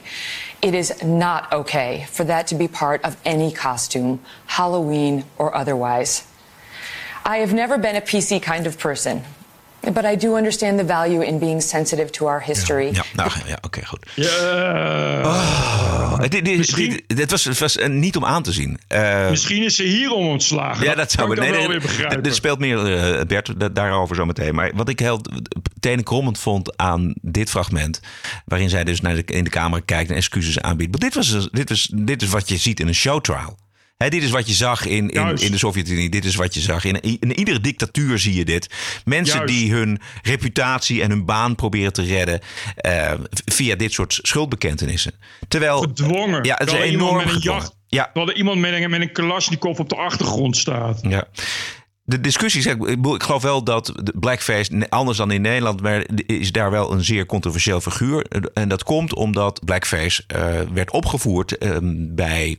it is not okay for that to be part of any costume, Halloween or otherwise. I have never been a PC kind of person, but I do understand the value in being sensitive to our history. Ja, nou, ja oké, goed. Ja. Oh, dit, dit, dit, dit was, het was eh, niet om aan te zien. Eh, Misschien is ze hierom ontslagen. Ja, dat zou ik nee, weer begrijpen. Er speelt meer, eh, Bert, da- daarover zo meteen. Maar wat ik heel tenenkrommend vond aan dit fragment... waarin zij dus naar de, in de camera kijkt en excuses aanbiedt. Maar dit, was, dit, was, dit is wat je ziet in een showtrial. Dit is wat je zag in, in, in de Sovjet-Unie. Dit is wat je zag. In, in iedere dictatuur zie je dit. Mensen Juist. die hun reputatie en hun baan proberen te redden... eh, via dit soort schuldbekentenissen. Terwijl... Gedwongen. Ja, het is enorm met een jacht, Ja, Terwijl er iemand met een, met een Kalashnikov op de achtergrond staat. Ja. De discussie, zeg, ik geloof wel dat de blackface, anders dan in Nederland, maar is daar wel een zeer controversieel figuur. En dat komt omdat blackface eh, werd opgevoerd eh, bij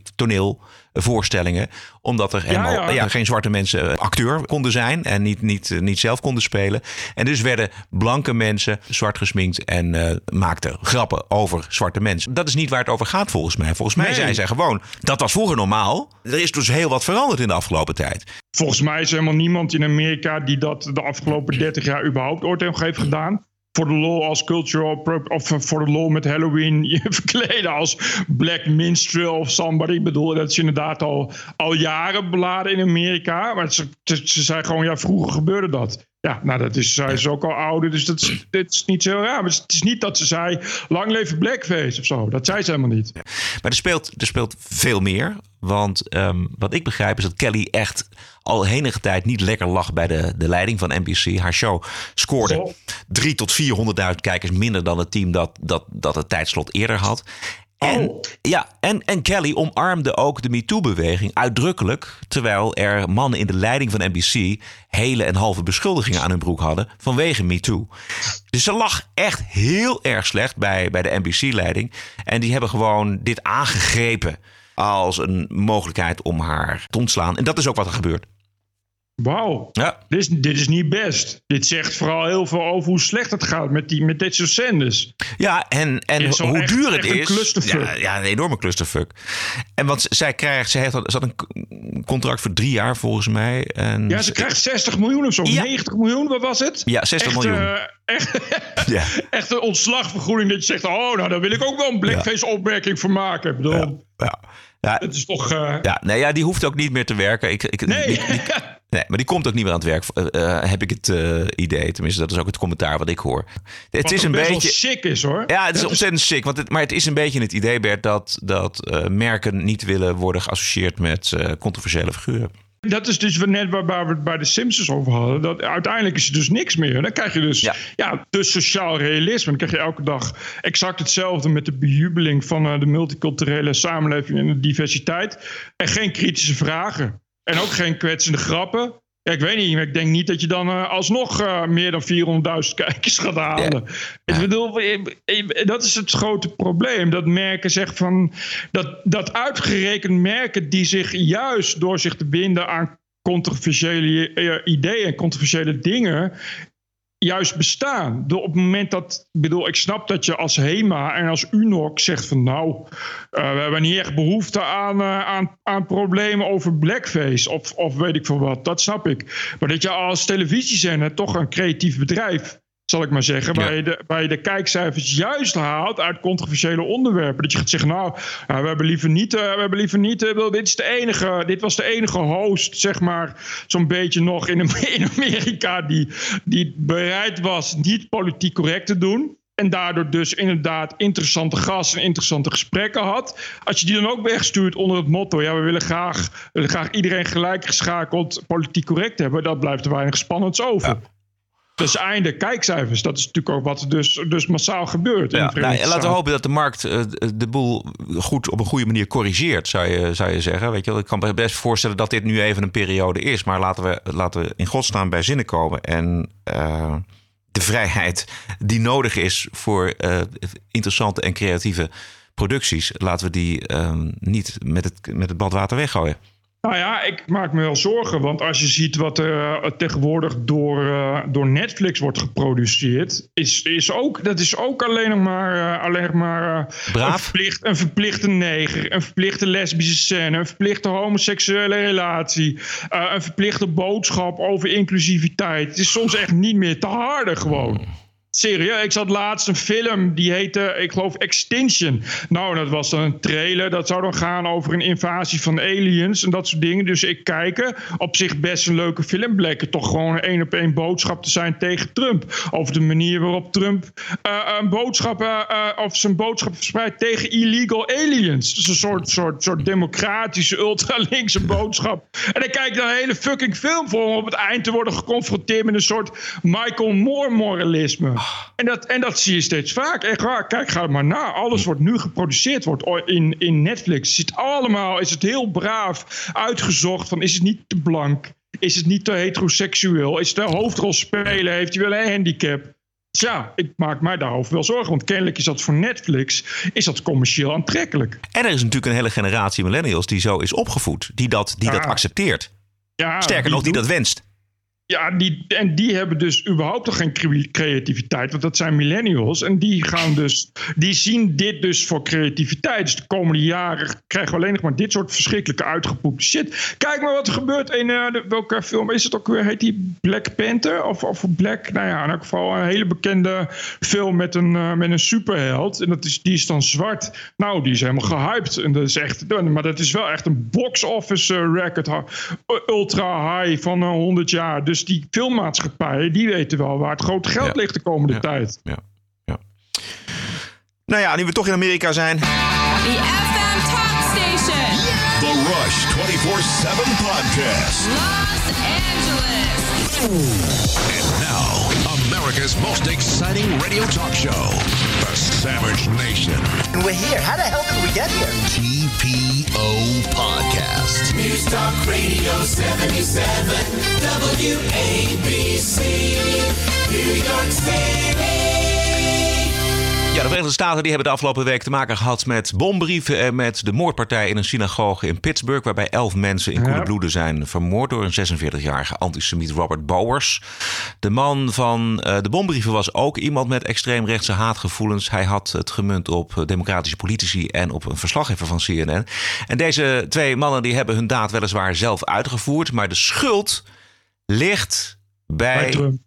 toneelvoorstellingen. Omdat er helemaal ja. ja, geen zwarte mensen eh, acteur konden zijn en niet, niet, eh, niet zelf konden spelen. En dus werden blanke mensen zwart gesminkt en eh, maakten grappen over zwarte mensen. Dat is niet waar het over gaat volgens mij. Volgens mij Nee. zijn zij gewoon, dat was vroeger normaal. Er is dus heel wat veranderd in de afgelopen tijd. Volgens mij is er helemaal niemand in Amerika die dat de afgelopen 30 jaar überhaupt ooit heeft gedaan. Voor de lol als cultural of voor de lol met Halloween je <laughs> verkleden als black minstrel of somebody. Ik bedoel, dat is inderdaad al, al jaren beladen in Amerika. Maar ze, ze, ze zei gewoon, ja, vroeger gebeurde dat. Ja, nou, dat is, zij is ook al ouder, dus dat is, dit is niet zo raar. Maar het is niet dat ze zei, lang leven blackface of zo. Dat zei ze helemaal niet. Maar er speelt, er speelt veel meer. Want ehm, wat ik begrijp is dat Kelly echt al enige tijd niet lekker lag bij de, de leiding van NBC. Haar show scoorde. 3 tot 400.000 kijkers minder dan het team dat, dat, dat het tijdslot eerder had. En, Oh. ja, en, en Kelly omarmde ook de MeToo-beweging uitdrukkelijk. Terwijl er mannen in de leiding van NBC hele en halve beschuldigingen aan hun broek hadden vanwege MeToo. Dus ze lag echt heel erg slecht bij, bij de NBC-leiding. En die hebben gewoon dit aangegrepen als een mogelijkheid om haar te ontslaan. En dat is ook wat er gebeurt. Wauw, Ja. dit, is, dit is niet best. Dit zegt vooral heel veel over hoe slecht het gaat met, die, met dit soort zenders. Ja, en, en hoe echt- duur het een is. clusterfuck. Ja, ja, een enorme clusterfuck. En wat zij krijgt, ze, heeft, ze had een contract voor drie jaar volgens mij. En Ja, ze krijgt 60 miljoen of zo. Ja. 90 miljoen, wat was het? Ja, 60 echt, miljoen. eh, echt, <laughs> Ja. echt een ontslagvergoeding dat je zegt... oh, nou, daar wil ik ook wel een blackface-opmerking voor maken. Ik bedoel, Ja. Ja, het is toch... eh, ja, nee, ja, die hoeft ook niet meer te werken. Ik, ik, Nee. die- die- <laughs> nee, maar die komt ook niet meer aan het werk, eh, eh, heb ik het eh, idee. Tenminste, dat is ook het commentaar wat ik hoor. Het wat is een best beetje. sick is, hoor. Ja, het is Dat ontzettend sick. Want het, maar het is een beetje het idee, Bert, dat, dat merken niet willen worden geassocieerd met controversiële figuren. Dat is dus net waar, waar we het bij de Simpsons over hadden. Dat uiteindelijk is er dus niks meer. Dan krijg je dus Ja. ja. dus sociaal realisme. Dan krijg je elke dag exact hetzelfde met de bejubeling van de multiculturele samenleving en de diversiteit. En geen kritische vragen. En ook geen kwetsende grappen. Ja, ik weet niet, maar ik denk niet dat je dan eh, alsnog eh, meer dan 400.000 <laughs> kijkers gaat halen. Ik bedoel, eh, dat is het grote probleem. Dat merken zeggen van. Dat, dat uitgerekend merken die zich juist door zich te binden aan controversiële ideeën en controversiële dingen. Juist bestaan. Op het moment dat. Ik bedoel, ik snap dat je als HEMA en als UNOC zegt van. Nou, eh, we hebben niet echt behoefte aan, eh, aan, aan problemen over blackface. Of, of weet ik veel wat. Dat snap ik. Maar dat je als televisiezender toch een creatief bedrijf zal ik maar zeggen, waar, je de, waar je de kijkcijfers juist haalt uit controversiële onderwerpen. Dat je gaat zeggen, nou, eh, we hebben liever niet, eh, we hebben liever niet, eh, dit is de enige, dit was de enige host, zeg maar, zo'n beetje nog in, <laughs> in Amerika die, die bereid was niet politiek correct te doen. En daardoor dus inderdaad interessante gasten en interessante gesprekken had. Als je die dan ook wegstuurt onder het motto: ja, we willen graag, we willen graag iedereen gelijk geschakeld politiek correct hebben, dan blijft er weinig spannends over. Dus einde kijkcijfers. Dat is natuurlijk ook wat er dus, dus massaal gebeurt. in Ja, de nou, laten we hopen dat de markt eh, de boel goed op een goede manier corrigeert, zou je, zou je zeggen. Weet je, wel. ik kan me best voorstellen dat dit nu even een periode is. Maar laten we, laten we in godsnaam bij zinnen komen. En eh, de vrijheid die nodig is voor eh, interessante en creatieve producties, laten we die eh, niet met het, met het badwater weggooien. Nou ja, ik maak me wel zorgen. Want als je ziet wat er eh, tegenwoordig door, eh, door Netflix wordt geproduceerd, is, is ook, dat is ook alleen nog maar, eh, alleen nog maar Braaf. Een, verplicht, een verplichte neger, een verplichte lesbische scène, een verplichte homoseksuele relatie, een verplichte boodschap over inclusiviteit. Het is soms echt niet meer te harde gewoon. Serieus, ik zat laatst een film die heette, ik geloof, Extinction. Nou, dat was dan een trailer. Dat zou dan gaan over een invasie van aliens en dat soort dingen. Dus ik kijken. Op zich best een leuke film. Bleek toch gewoon een één op één boodschap te zijn tegen Trump. Over de manier waarop Trump eh, een boodschap, eh, eh, of zijn boodschap verspreidt tegen illegal aliens. Dus een soort, soort, soort democratische, ultralinkse boodschap. En dan kijk je naar een hele fucking film voor om op het eind te worden geconfronteerd met een soort Michael Moore moralisme. En dat, en dat zie je steeds vaak. Echt waar. Kijk, ga maar na. Alles wordt nu geproduceerd wordt in, in Netflix. Zit allemaal, is het heel braaf uitgezocht van is het niet te blank? Is het niet te heteroseksueel? Is de hoofdrolspeler, heeft hij wel een handicap? Tja, ik maak mij daarover wel zorgen. Want kennelijk is dat voor Netflix is dat commercieel aantrekkelijk. En er is natuurlijk een hele generatie millennials die zo is opgevoed, die dat, die dat accepteert. Ja, Sterker nog, die dat wenst. Ja, die, en die hebben dus überhaupt nog geen cre- creativiteit. Want dat zijn millennials. En die gaan dus. Die zien dit dus voor creativiteit. Dus de komende jaren krijgen we alleen nog maar dit soort verschrikkelijke uitgepoepte shit. Kijk maar wat er gebeurt in eh, welke film is het ook weer? Heet die Black Panther? Of, of Black? Nou ja, in elk geval een hele bekende film met een, eh, met een superheld. En dat is, die is dan zwart. Nou, die is helemaal gehyped. En dat is echt. Maar dat is wel echt een box office eh, record. Ultra high van eh, 100 jaar. Dus die filmmaatschappijen, die weten wel waar het grote geld ligt de komende tijd. Ja. ja. Nou ja, nu we toch in Amerika zijn. The FM Talk Station. The Rush 24-7 Podcast. Los Angeles. Now, America's most exciting radio talk show. The Savage Nation. And we're here. How the hell did we get here? TPO Podcast. News Talk Radio 77. WABC. New York City. Ja, de Verenigde Staten die hebben de afgelopen week te maken gehad met bombrieven en met de moordpartij in een synagoge in Pittsburgh, waarbij elf mensen in koele Ja. bloeden zijn vermoord door een 46-jarige antisemiet Robert Bowers. De man van eh, de bombrieven was ook iemand met extreemrechtse haatgevoelens. Hij had het gemunt op eh, democratische politici en op een verslaggever van CNN. En deze twee mannen die hebben hun daad weliswaar zelf uitgevoerd, maar de schuld ligt bij, Bij Trump.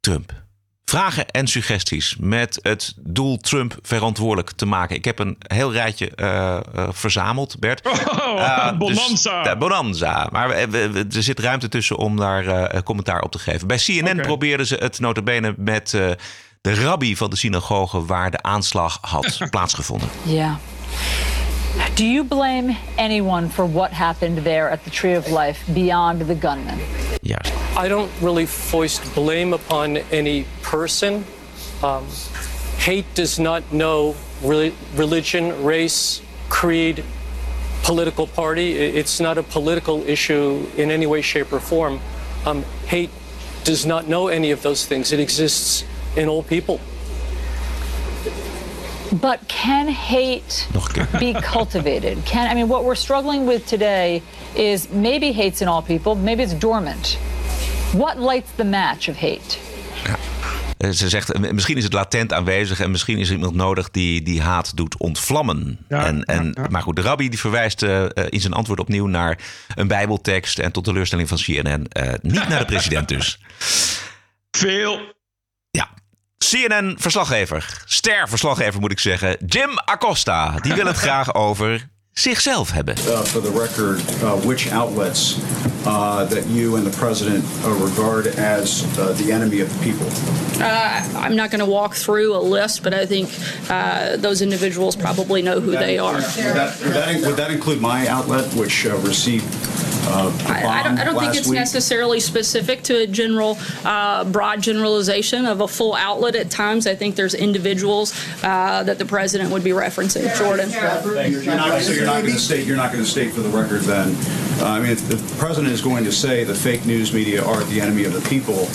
Trump. Vragen en suggesties met het doel Trump verantwoordelijk te maken. Ik heb een heel rijtje eh, eh, verzameld, Bert. <laughs> Oh, Eh, bonanza. Dus, bonanza. Maar we- we- we- er zit ruimte tussen om daar eh, commentaar op te geven. Bij CNN probeerden ze het notabene met eh, de rabbi van de synagoge... waar de aanslag had <laughs> plaatsgevonden. Yeah. Do you blame anyone for what happened there at the Tree of Life beyond the gunman? Juist. I don't really foist blame upon any person. Um, hate does not know re- religion, race, creed, political party. It's not a political issue in any way, shape, or form. Um, hate does not know any of those things. It exists in all people. But can hate be cultivated? Can I mean what we're struggling with today is maybe hate's in all people, maybe it's dormant. What lights the match of hate? Eh, Ze zegt, misschien is het latent aanwezig en misschien is er iemand nodig die die haat doet ontvlammen. Ja, en, en, ja, ja. Maar goed, de rabbi die verwijst eh, eh, in zijn antwoord opnieuw naar een bijbeltekst en tot teleurstelling van CNN. eh, niet naar de president dus. Veel. CNN-verslaggever, ster-verslaggever moet ik zeggen, Jim Acosta. Die wil het <laughs> graag over zichzelf hebben. Uh, for the record, uh, which outlets uh, that you and the president uh, regard as uh, the enemy of the people? Uh, I'm not going to walk through a list, but I think uh, those individuals probably know who they are. Would that, would that, would that include my outlet, which uh, received uh, the I, I don't, I don't think it's week? necessarily specific to a general, uh, broad generalization of a full outlet at times. I think there's individuals uh, that the president would be referencing. Jordan. You're not, so you're not going to state. You're not going to state for the record. Then, uh, I mean, if the president is going to say the fake news media are the enemy of the people,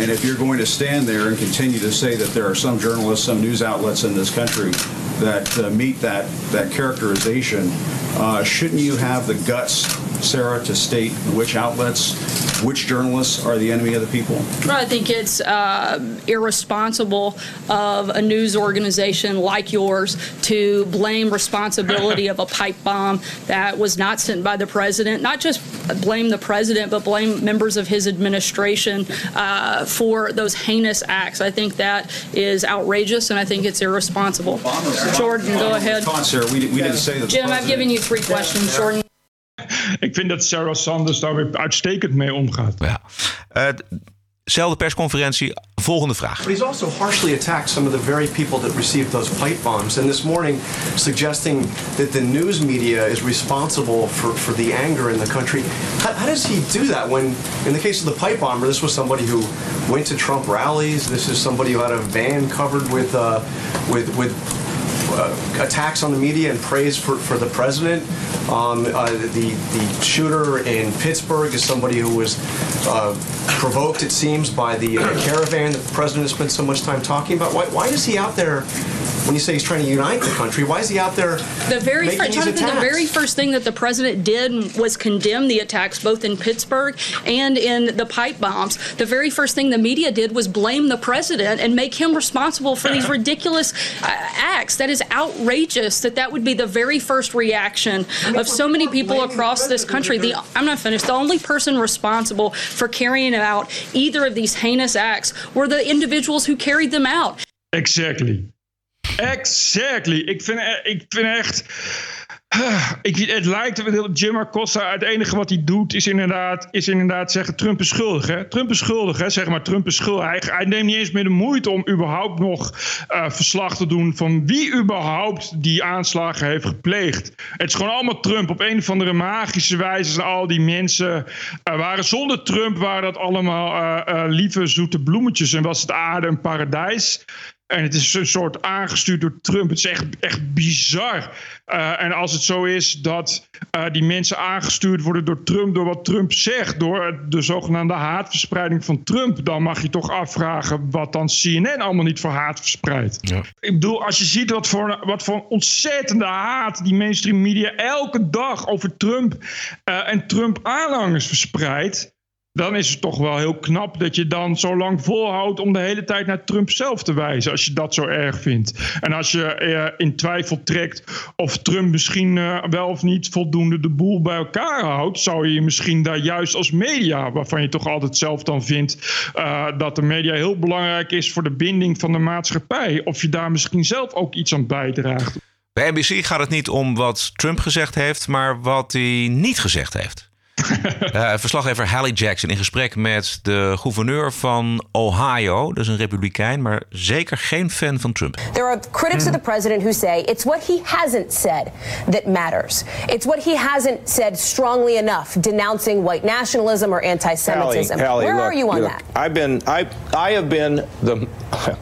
and if you're going to stand there and continue to say that there are some journalists, some news outlets in this country that uh, meet that that characterization, uh, shouldn't you have the guts, Sarah, to state which outlets, which journalists are the enemy of the people? I think it's uh, irresponsible of a news organization like yours to blame responsibility of a pipe bomb that was not sent by the president. Not just blame the president, but blame members of his administration uh, for those heinous acts. I think that is outrageous, and I think it's irresponsible. Jordan, go ahead. Sarah. We, we didn't say that. Jim, I've given you three questions. Jordan. <laughs> Ik vind dat Sarah Sanders daar weer uitstekend mee omgaat. Ja. Eh, zelfde persconferentie, volgende vraag. But he's also harshly attacked some of the very people that received those pipe bombs. And this morning, suggesting that the news media is responsible for, for the anger in the country. How, how does he do that when, in the case of the pipe bomber, this was somebody who went to Trump rallies. This is somebody who had a van covered with, uh, with, with uh, attacks on the media and praise for, for the president. Um, uh, the the shooter in Pittsburgh is somebody who was uh, provoked, it seems, by the uh, caravan that the president has spent so much time talking about. Why, why is he out there? When you say he's trying to unite the country, why is he out there The very making first, these Jonathan, the very first thing that the president did was condemn the attacks both in Pittsburgh and in the pipe bombs. The very first thing the media did was blame the president and make him responsible for these ridiculous uh, acts. That is outrageous. That that would be the very first reaction of so many people across this country. The I'm not finished. The only person responsible for carrying out either of these heinous acts were the individuals who carried them out. Exactly. Exactly. Ik vind, e- ik vind echt. Ik, het lijkt Jim Acosta, het enige wat hij doet is inderdaad, is inderdaad zeggen Trump is schuldig. Hè? Trump is schuldig, hè? zeg maar Trump is schuldig. Hij, neemt niet eens meer de moeite om überhaupt nog eh, verslag te doen van wie überhaupt die aanslagen heeft gepleegd. Het is gewoon allemaal Trump. Op een of andere magische wijze zijn al die mensen eh, waren zonder Trump waren dat allemaal eh, eh, lieve zoete bloemetjes en was het aarde een paradijs. En het is een soort aangestuurd door Trump. Het is echt, echt bizar. Eh, en als het zo is dat eh, die mensen aangestuurd worden door Trump, door wat Trump zegt, door de zogenaamde haatverspreiding van Trump, dan mag je toch afvragen wat dan CNN allemaal niet voor haat verspreidt. Ik bedoel, als je ziet wat voor, wat voor ontzettende haat die mainstream media elke dag over Trump eh, en Trump-aanhangers verspreidt. Dan is het toch wel heel knap dat je dan zo lang volhoudt om de hele tijd naar Trump zelf te wijzen. Als je dat zo erg vindt. En als je eh, in twijfel trekt of Trump misschien eh, wel of niet voldoende de boel bij elkaar houdt. Zou je misschien daar juist als media, waarvan je toch altijd zelf dan vindt eh, dat de media heel belangrijk is voor de binding van de maatschappij. Of je daar misschien zelf ook iets aan bijdraagt. Bij NBC gaat het niet om wat Trump gezegd heeft, maar wat hij niet gezegd heeft. <laughs> Eh, verslaggever Hallie Jackson in gesprek met de gouverneur van Ohio. Dat is een republikein, maar zeker geen fan van Trump. There are critics of the president who say it's what he hasn't said that matters. It's what he hasn't said strongly enough, denouncing white nationalism or anti-Semitism. Hallie, Hallie, Where look, are you on look, that? I've been I I have been the <laughs>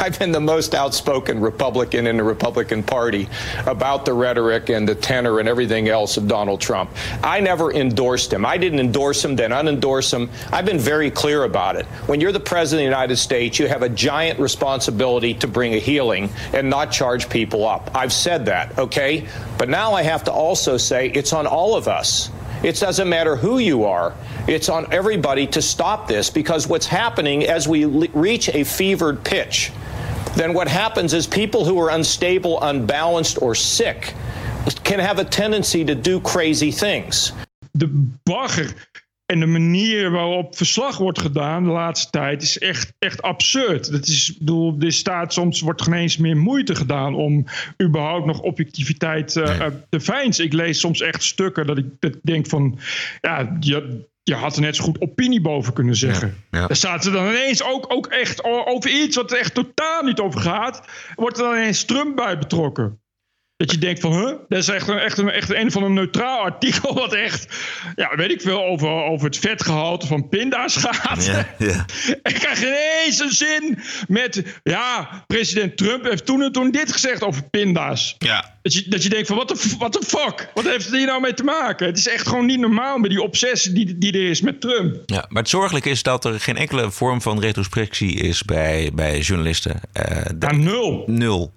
I've been the most outspoken Republican in the Republican Party about the rhetoric and the tenor and everything else of Donald Trump. I never endorsed him. I didn't endorse him, then unendorse him. I've been very clear about it. When you're the president of the United States, you have a giant responsibility to bring a healing and not charge people up. I've said that, okay? But now I have to also say it's on all of us. It doesn't matter who you are. It's on everybody to stop this because what's happening as we reach a fevered pitch, then what happens is people who are unstable, unbalanced, or sick can have a tendency to do crazy things. De bagger En de manier waarop verslag wordt gedaan de laatste tijd is echt, echt absurd. Dat is, bedoel, er staat soms wordt geen eens meer moeite gedaan om überhaupt nog objectiviteit eh, eh, te fijnsen. Ik lees soms echt stukken dat ik, dat denk van, ja, je, je had er net zo goed opinie boven kunnen zeggen. Ja. Daar staat er dan ineens ook, ook echt over iets wat er echt totaal niet over gaat, wordt er dan ineens Trump bij betrokken. Dat je denkt van, huh? Dat is echt een, echt een, echt een van een neutraal artikel wat echt, ja, weet ik veel, over, over het vetgehalte van pinda's gaat. Ja, <laughs> ja. Ik krijg ineens een zin met, ja, president Trump heeft toen en toen dit gezegd over pinda's. Ja. Dat je, dat je denkt van, what the, what the fuck? Wat heeft het hier nou mee te maken? Het is echt gewoon niet normaal met die obsessie die, die er is met Trump. Ja, maar het zorgelijke is dat er geen enkele vorm van retrospectie is bij, bij journalisten. Eh, nul. Nul.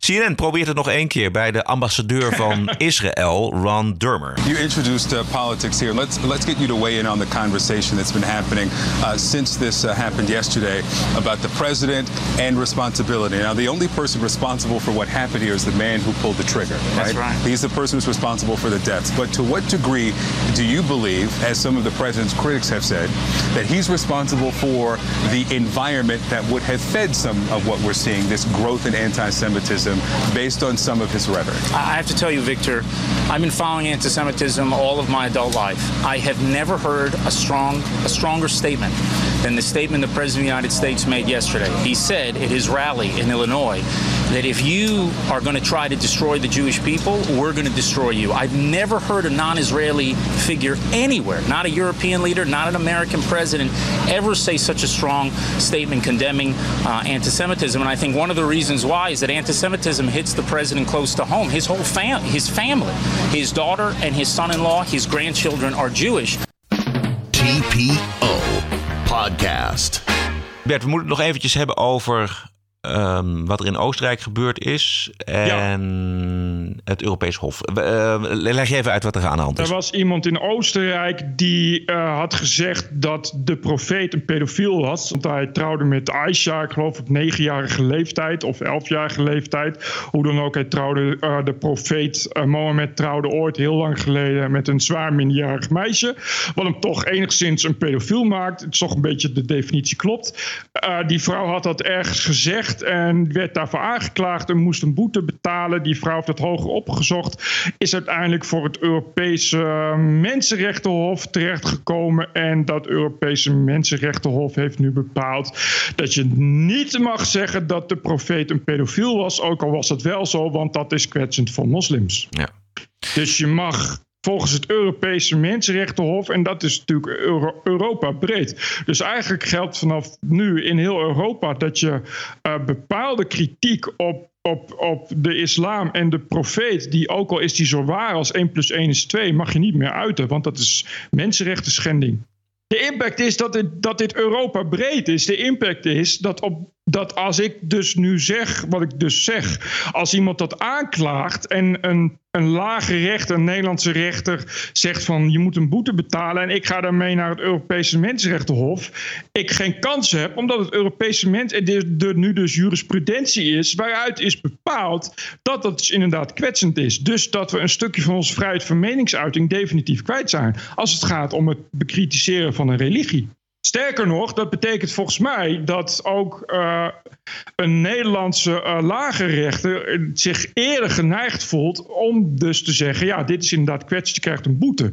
CNN probeert het nog één keer bij de ambassadeur van <laughs> Israël, Ron Dermer. You introduced uh, politics here. Let's let's get you to weigh in on the conversation that's been happening uh, since this uh, happened yesterday about the president and responsibility. Now, the only person responsible for what happened here is the man who pulled the trigger. That's right. He's the person who's responsible for the deaths. But to what degree do you believe, as some of the president's critics have said, that he's responsible for the environment that would have fed some of what we're seeing, this growth in anti-Semitism, based on some of his rhetoric? I have to tell you, Victor, I've been following anti-Semitism all of my adult life. I have never heard a strong, a stronger statement than the statement the President of the United States made yesterday. He said at his rally in Illinois that if you are going to try to destroy the Jewish people, we're going to destroy you. I've never heard a non-Israeli figure anywhere, not a European leader, not an American president, ever say such a strong statement condemning uh, anti-Semitism. And I think one of the reasons why is that anti-Semitism hits the president close to home. His whole fam, his family, his daughter and his son-in-law, his grandchildren are Jewish. TPO Podcast. Bert, we moeten het nog eventjes hebben over ehm, wat er in Oostenrijk gebeurd is en het Europees Hof. Eh, leg je even uit wat er aan de hand Er is. was iemand in Oostenrijk die eh, had gezegd dat de profeet een pedofiel was. Want hij trouwde met Aisha, ik geloof op negenjarige leeftijd of elfjarige leeftijd. Hoe dan ook, hij trouwde, eh, de profeet Mohammed trouwde ooit heel lang geleden met een zwaar minderjarig meisje. Wat hem toch enigszins een pedofiel maakt. Het is toch een beetje de definitie klopt. Die vrouw had dat ergens gezegd en werd daarvoor aangeklaagd en moest een boete betalen. Die vrouw heeft het hoger opgezocht. Is uiteindelijk voor het Europese Mensenrechtenhof terechtgekomen. En dat Europese Mensenrechtenhof heeft nu bepaald dat je niet mag zeggen dat de profeet een pedofiel was. Ook al was het wel zo, want dat is kwetsend voor moslims. Ja. Dus je mag volgens het Europese Mensenrechtenhof, en dat is natuurlijk Euro- Europa breed. Dus eigenlijk geldt vanaf nu in heel Europa dat je eh, bepaalde kritiek op. Op, op de islam en de profeet, die ook al is die zo waar als 1 plus 1 is 2, mag je niet meer uiten, want dat is mensenrechten schending. De impact is dat dit, dat dit Europa breed is. De impact is dat, op, dat als ik dus nu zeg wat ik dus zeg, als iemand dat aanklaagt en een, een lage rechter, een Nederlandse rechter, zegt van je moet een boete betalen en ik ga daarmee naar het Europese Mensenrechtenhof, ik geen kans heb, omdat het Europese mens en er er nu dus jurisprudentie is, waaruit is bepaald dat dat dus inderdaad kwetsend is. Dus dat we een stukje van onze vrijheid van meningsuiting definitief kwijt zijn als het gaat om het bekritiseren van een religie. Sterker nog, dat betekent volgens mij dat ook eh, een Nederlandse eh, lage rechter eh, zich eerder geneigd voelt om dus te zeggen: ja, dit is inderdaad kwetsend, je krijgt een boete.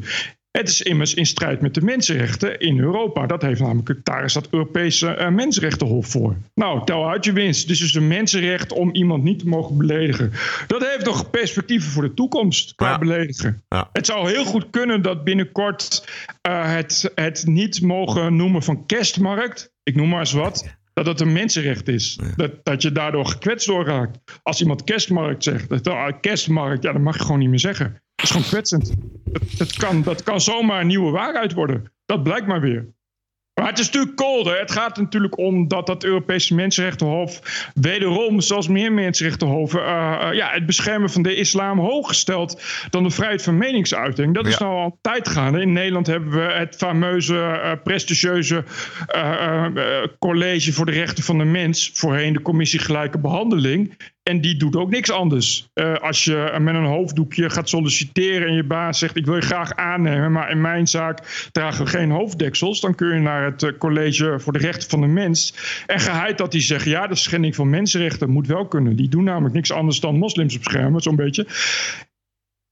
Het is immers in strijd met de mensenrechten in Europa. Dat heeft namelijk, daar is dat Europese eh, Mensenrechtenhof voor. Nou, tel uit je winst. Dus het is een mensenrecht om iemand niet te mogen beledigen. Dat heeft nog perspectieven voor de toekomst qua beledigen. Het zou heel goed kunnen dat binnenkort eh, het, het niet mogen noemen van kerstmarkt, ik noem maar eens wat, dat het een mensenrecht is. Dat, dat je daardoor gekwetst door raakt. Als iemand kerstmarkt zegt, dat, ah, kerstmarkt, ja, dat mag je gewoon niet meer zeggen. Dat is gewoon kwetsend. Dat, dat, kan, dat kan zomaar een nieuwe waarheid worden. Dat blijkt maar weer. Maar het is natuurlijk kolder. Het gaat natuurlijk om dat dat Europese Mensenrechtenhof wederom, zoals meer mensenrechtenhoven, eh, eh, ja, het beschermen van de islam hoger stelt dan de vrijheid van meningsuiting. Dat is nou al een tijd gaande. In Nederland hebben we het fameuze, eh, prestigieuze College voor de Rechten van de Mens, voorheen de Commissie Gelijke Behandeling. En die doet ook niks anders. Eh, als je met een hoofddoekje gaat solliciteren en je baas zegt: Ik wil je graag aannemen, maar in mijn zaak dragen we geen hoofddeksels. Dan kun je naar het eh, College voor de Rechten van de Mens. En geheid dat die zeggen: Ja, is schending van mensenrechten. Moet wel kunnen. Die doen namelijk niks anders dan moslims beschermen, zo'n beetje.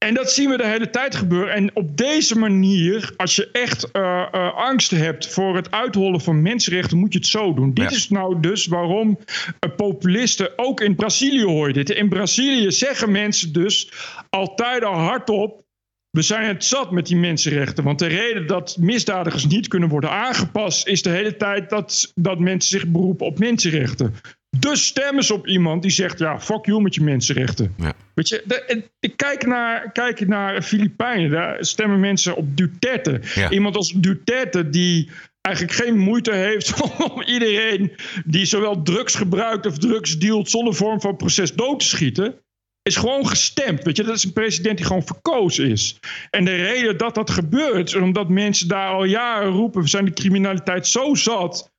En dat zien we de hele tijd gebeuren. En op deze manier, als je echt uh, uh, angst hebt voor het uithollen van mensenrechten, moet je het zo doen. Dit is nou dus waarom uh, populisten, ook in Brazilië hoor je dit. In Brazilië zeggen mensen dus altijd al hardop. We zijn het zat met die mensenrechten. Want de reden dat misdadigers niet kunnen worden aangepast, is de hele tijd dat, dat mensen zich beroepen op mensenrechten. Dus stemmen ze op iemand die zegt: ja, fuck you met je mensenrechten. Ja. Weet je, de, ik kijk naar, kijk naar Filipijnen. Daar stemmen mensen op Duterte. Ja. Iemand als Duterte die eigenlijk geen moeite heeft <laughs> om iedereen die zowel drugs gebruikt of drugs dealt zonder vorm van proces dood te schieten. Is gewoon gestemd. Weet je, dat is een president die gewoon verkozen is. En de reden dat dat gebeurt, is omdat mensen daar al jaren roepen: we zijn de criminaliteit zo zat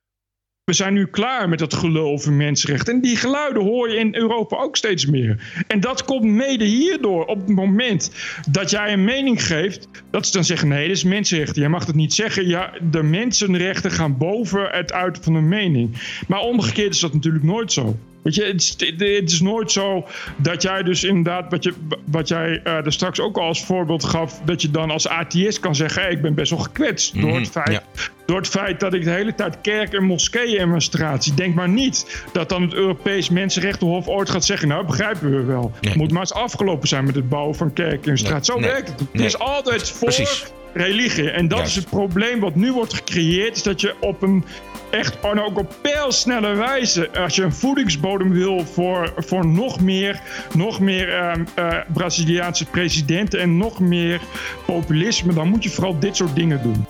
we zijn nu klaar met dat gelul over mensenrechten. En die geluiden hoor je in Europa ook steeds meer. En dat komt mede hierdoor. Op het moment dat jij een mening geeft, dat ze dan zeggen: nee, dat is mensenrechten. Jij mag dat niet zeggen. Ja, de mensenrechten gaan boven het uiten van een mening. Maar omgekeerd is dat natuurlijk nooit zo. Weet je, het is, het is, nooit zo dat jij dus inderdaad, wat, je, wat jij uh, er straks ook al als voorbeeld gaf, dat je dan als ATS kan zeggen: hey, ik ben best wel gekwetst mm -hmm, door, het feit, ja. door het feit dat ik de hele tijd kerk en moskeeën in mijn straat zie. Denk maar niet dat dan het Europees Mensenrechtenhof ooit gaat zeggen: Nou, begrijpen we wel. Het moet maar eens afgelopen zijn met het bouwen van kerken en straat. Zo nee, werkt het. Het nee. is altijd voor Precies. religie. En dat Juist. is het probleem wat nu wordt gecreëerd, is dat je op een echt en ook op pijlsnelle wijze. Als je een voedingsbodem wil voor, voor nog meer, nog meer uh, uh, Braziliaanse presidenten en nog meer populisme, dan moet je vooral dit soort dingen doen.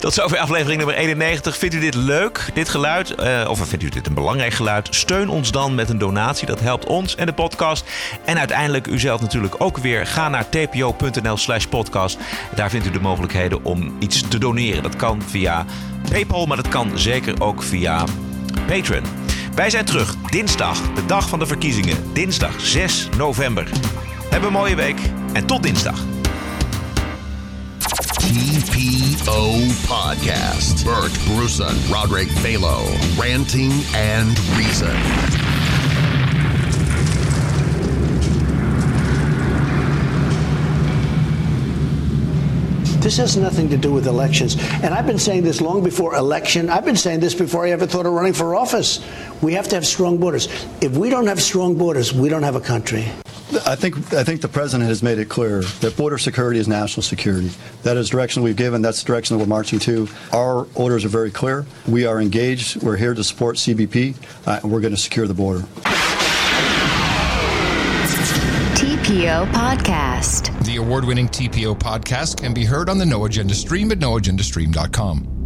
Tot zover aflevering nummer 91. Vindt u dit leuk, dit geluid? Uh, of vindt u dit een belangrijk geluid? Steun ons dan met een donatie. Dat helpt ons en de podcast. En uiteindelijk u zelf natuurlijk ook weer. Ga naar tpo.nl slash podcast. Daar vindt u de mogelijkheden om iets te doneren. Dat kan via PayPal, maar dat kan zeker ook via Patreon. Wij zijn terug dinsdag, de dag van de verkiezingen. Dinsdag 6 november. Heb een mooie week en tot dinsdag. TPO Podcast. Bert Bruson, Roderick Balo, ranting and reason. This has nothing to do with elections. And I've been saying this long before election. I've been saying this before I ever thought of running for office. We have to have strong borders. If we don't have strong borders, we don't have a country. I think I think the president has made it clear that border security is national security. That is direction we've given. That's the direction that we're marching to. Our orders are very clear. We are engaged. We're here to support CBP, uh, and we're going to secure the border. TPO Podcast. The award winning TPO podcast can be heard on the No Agenda stream at noagendastream.com.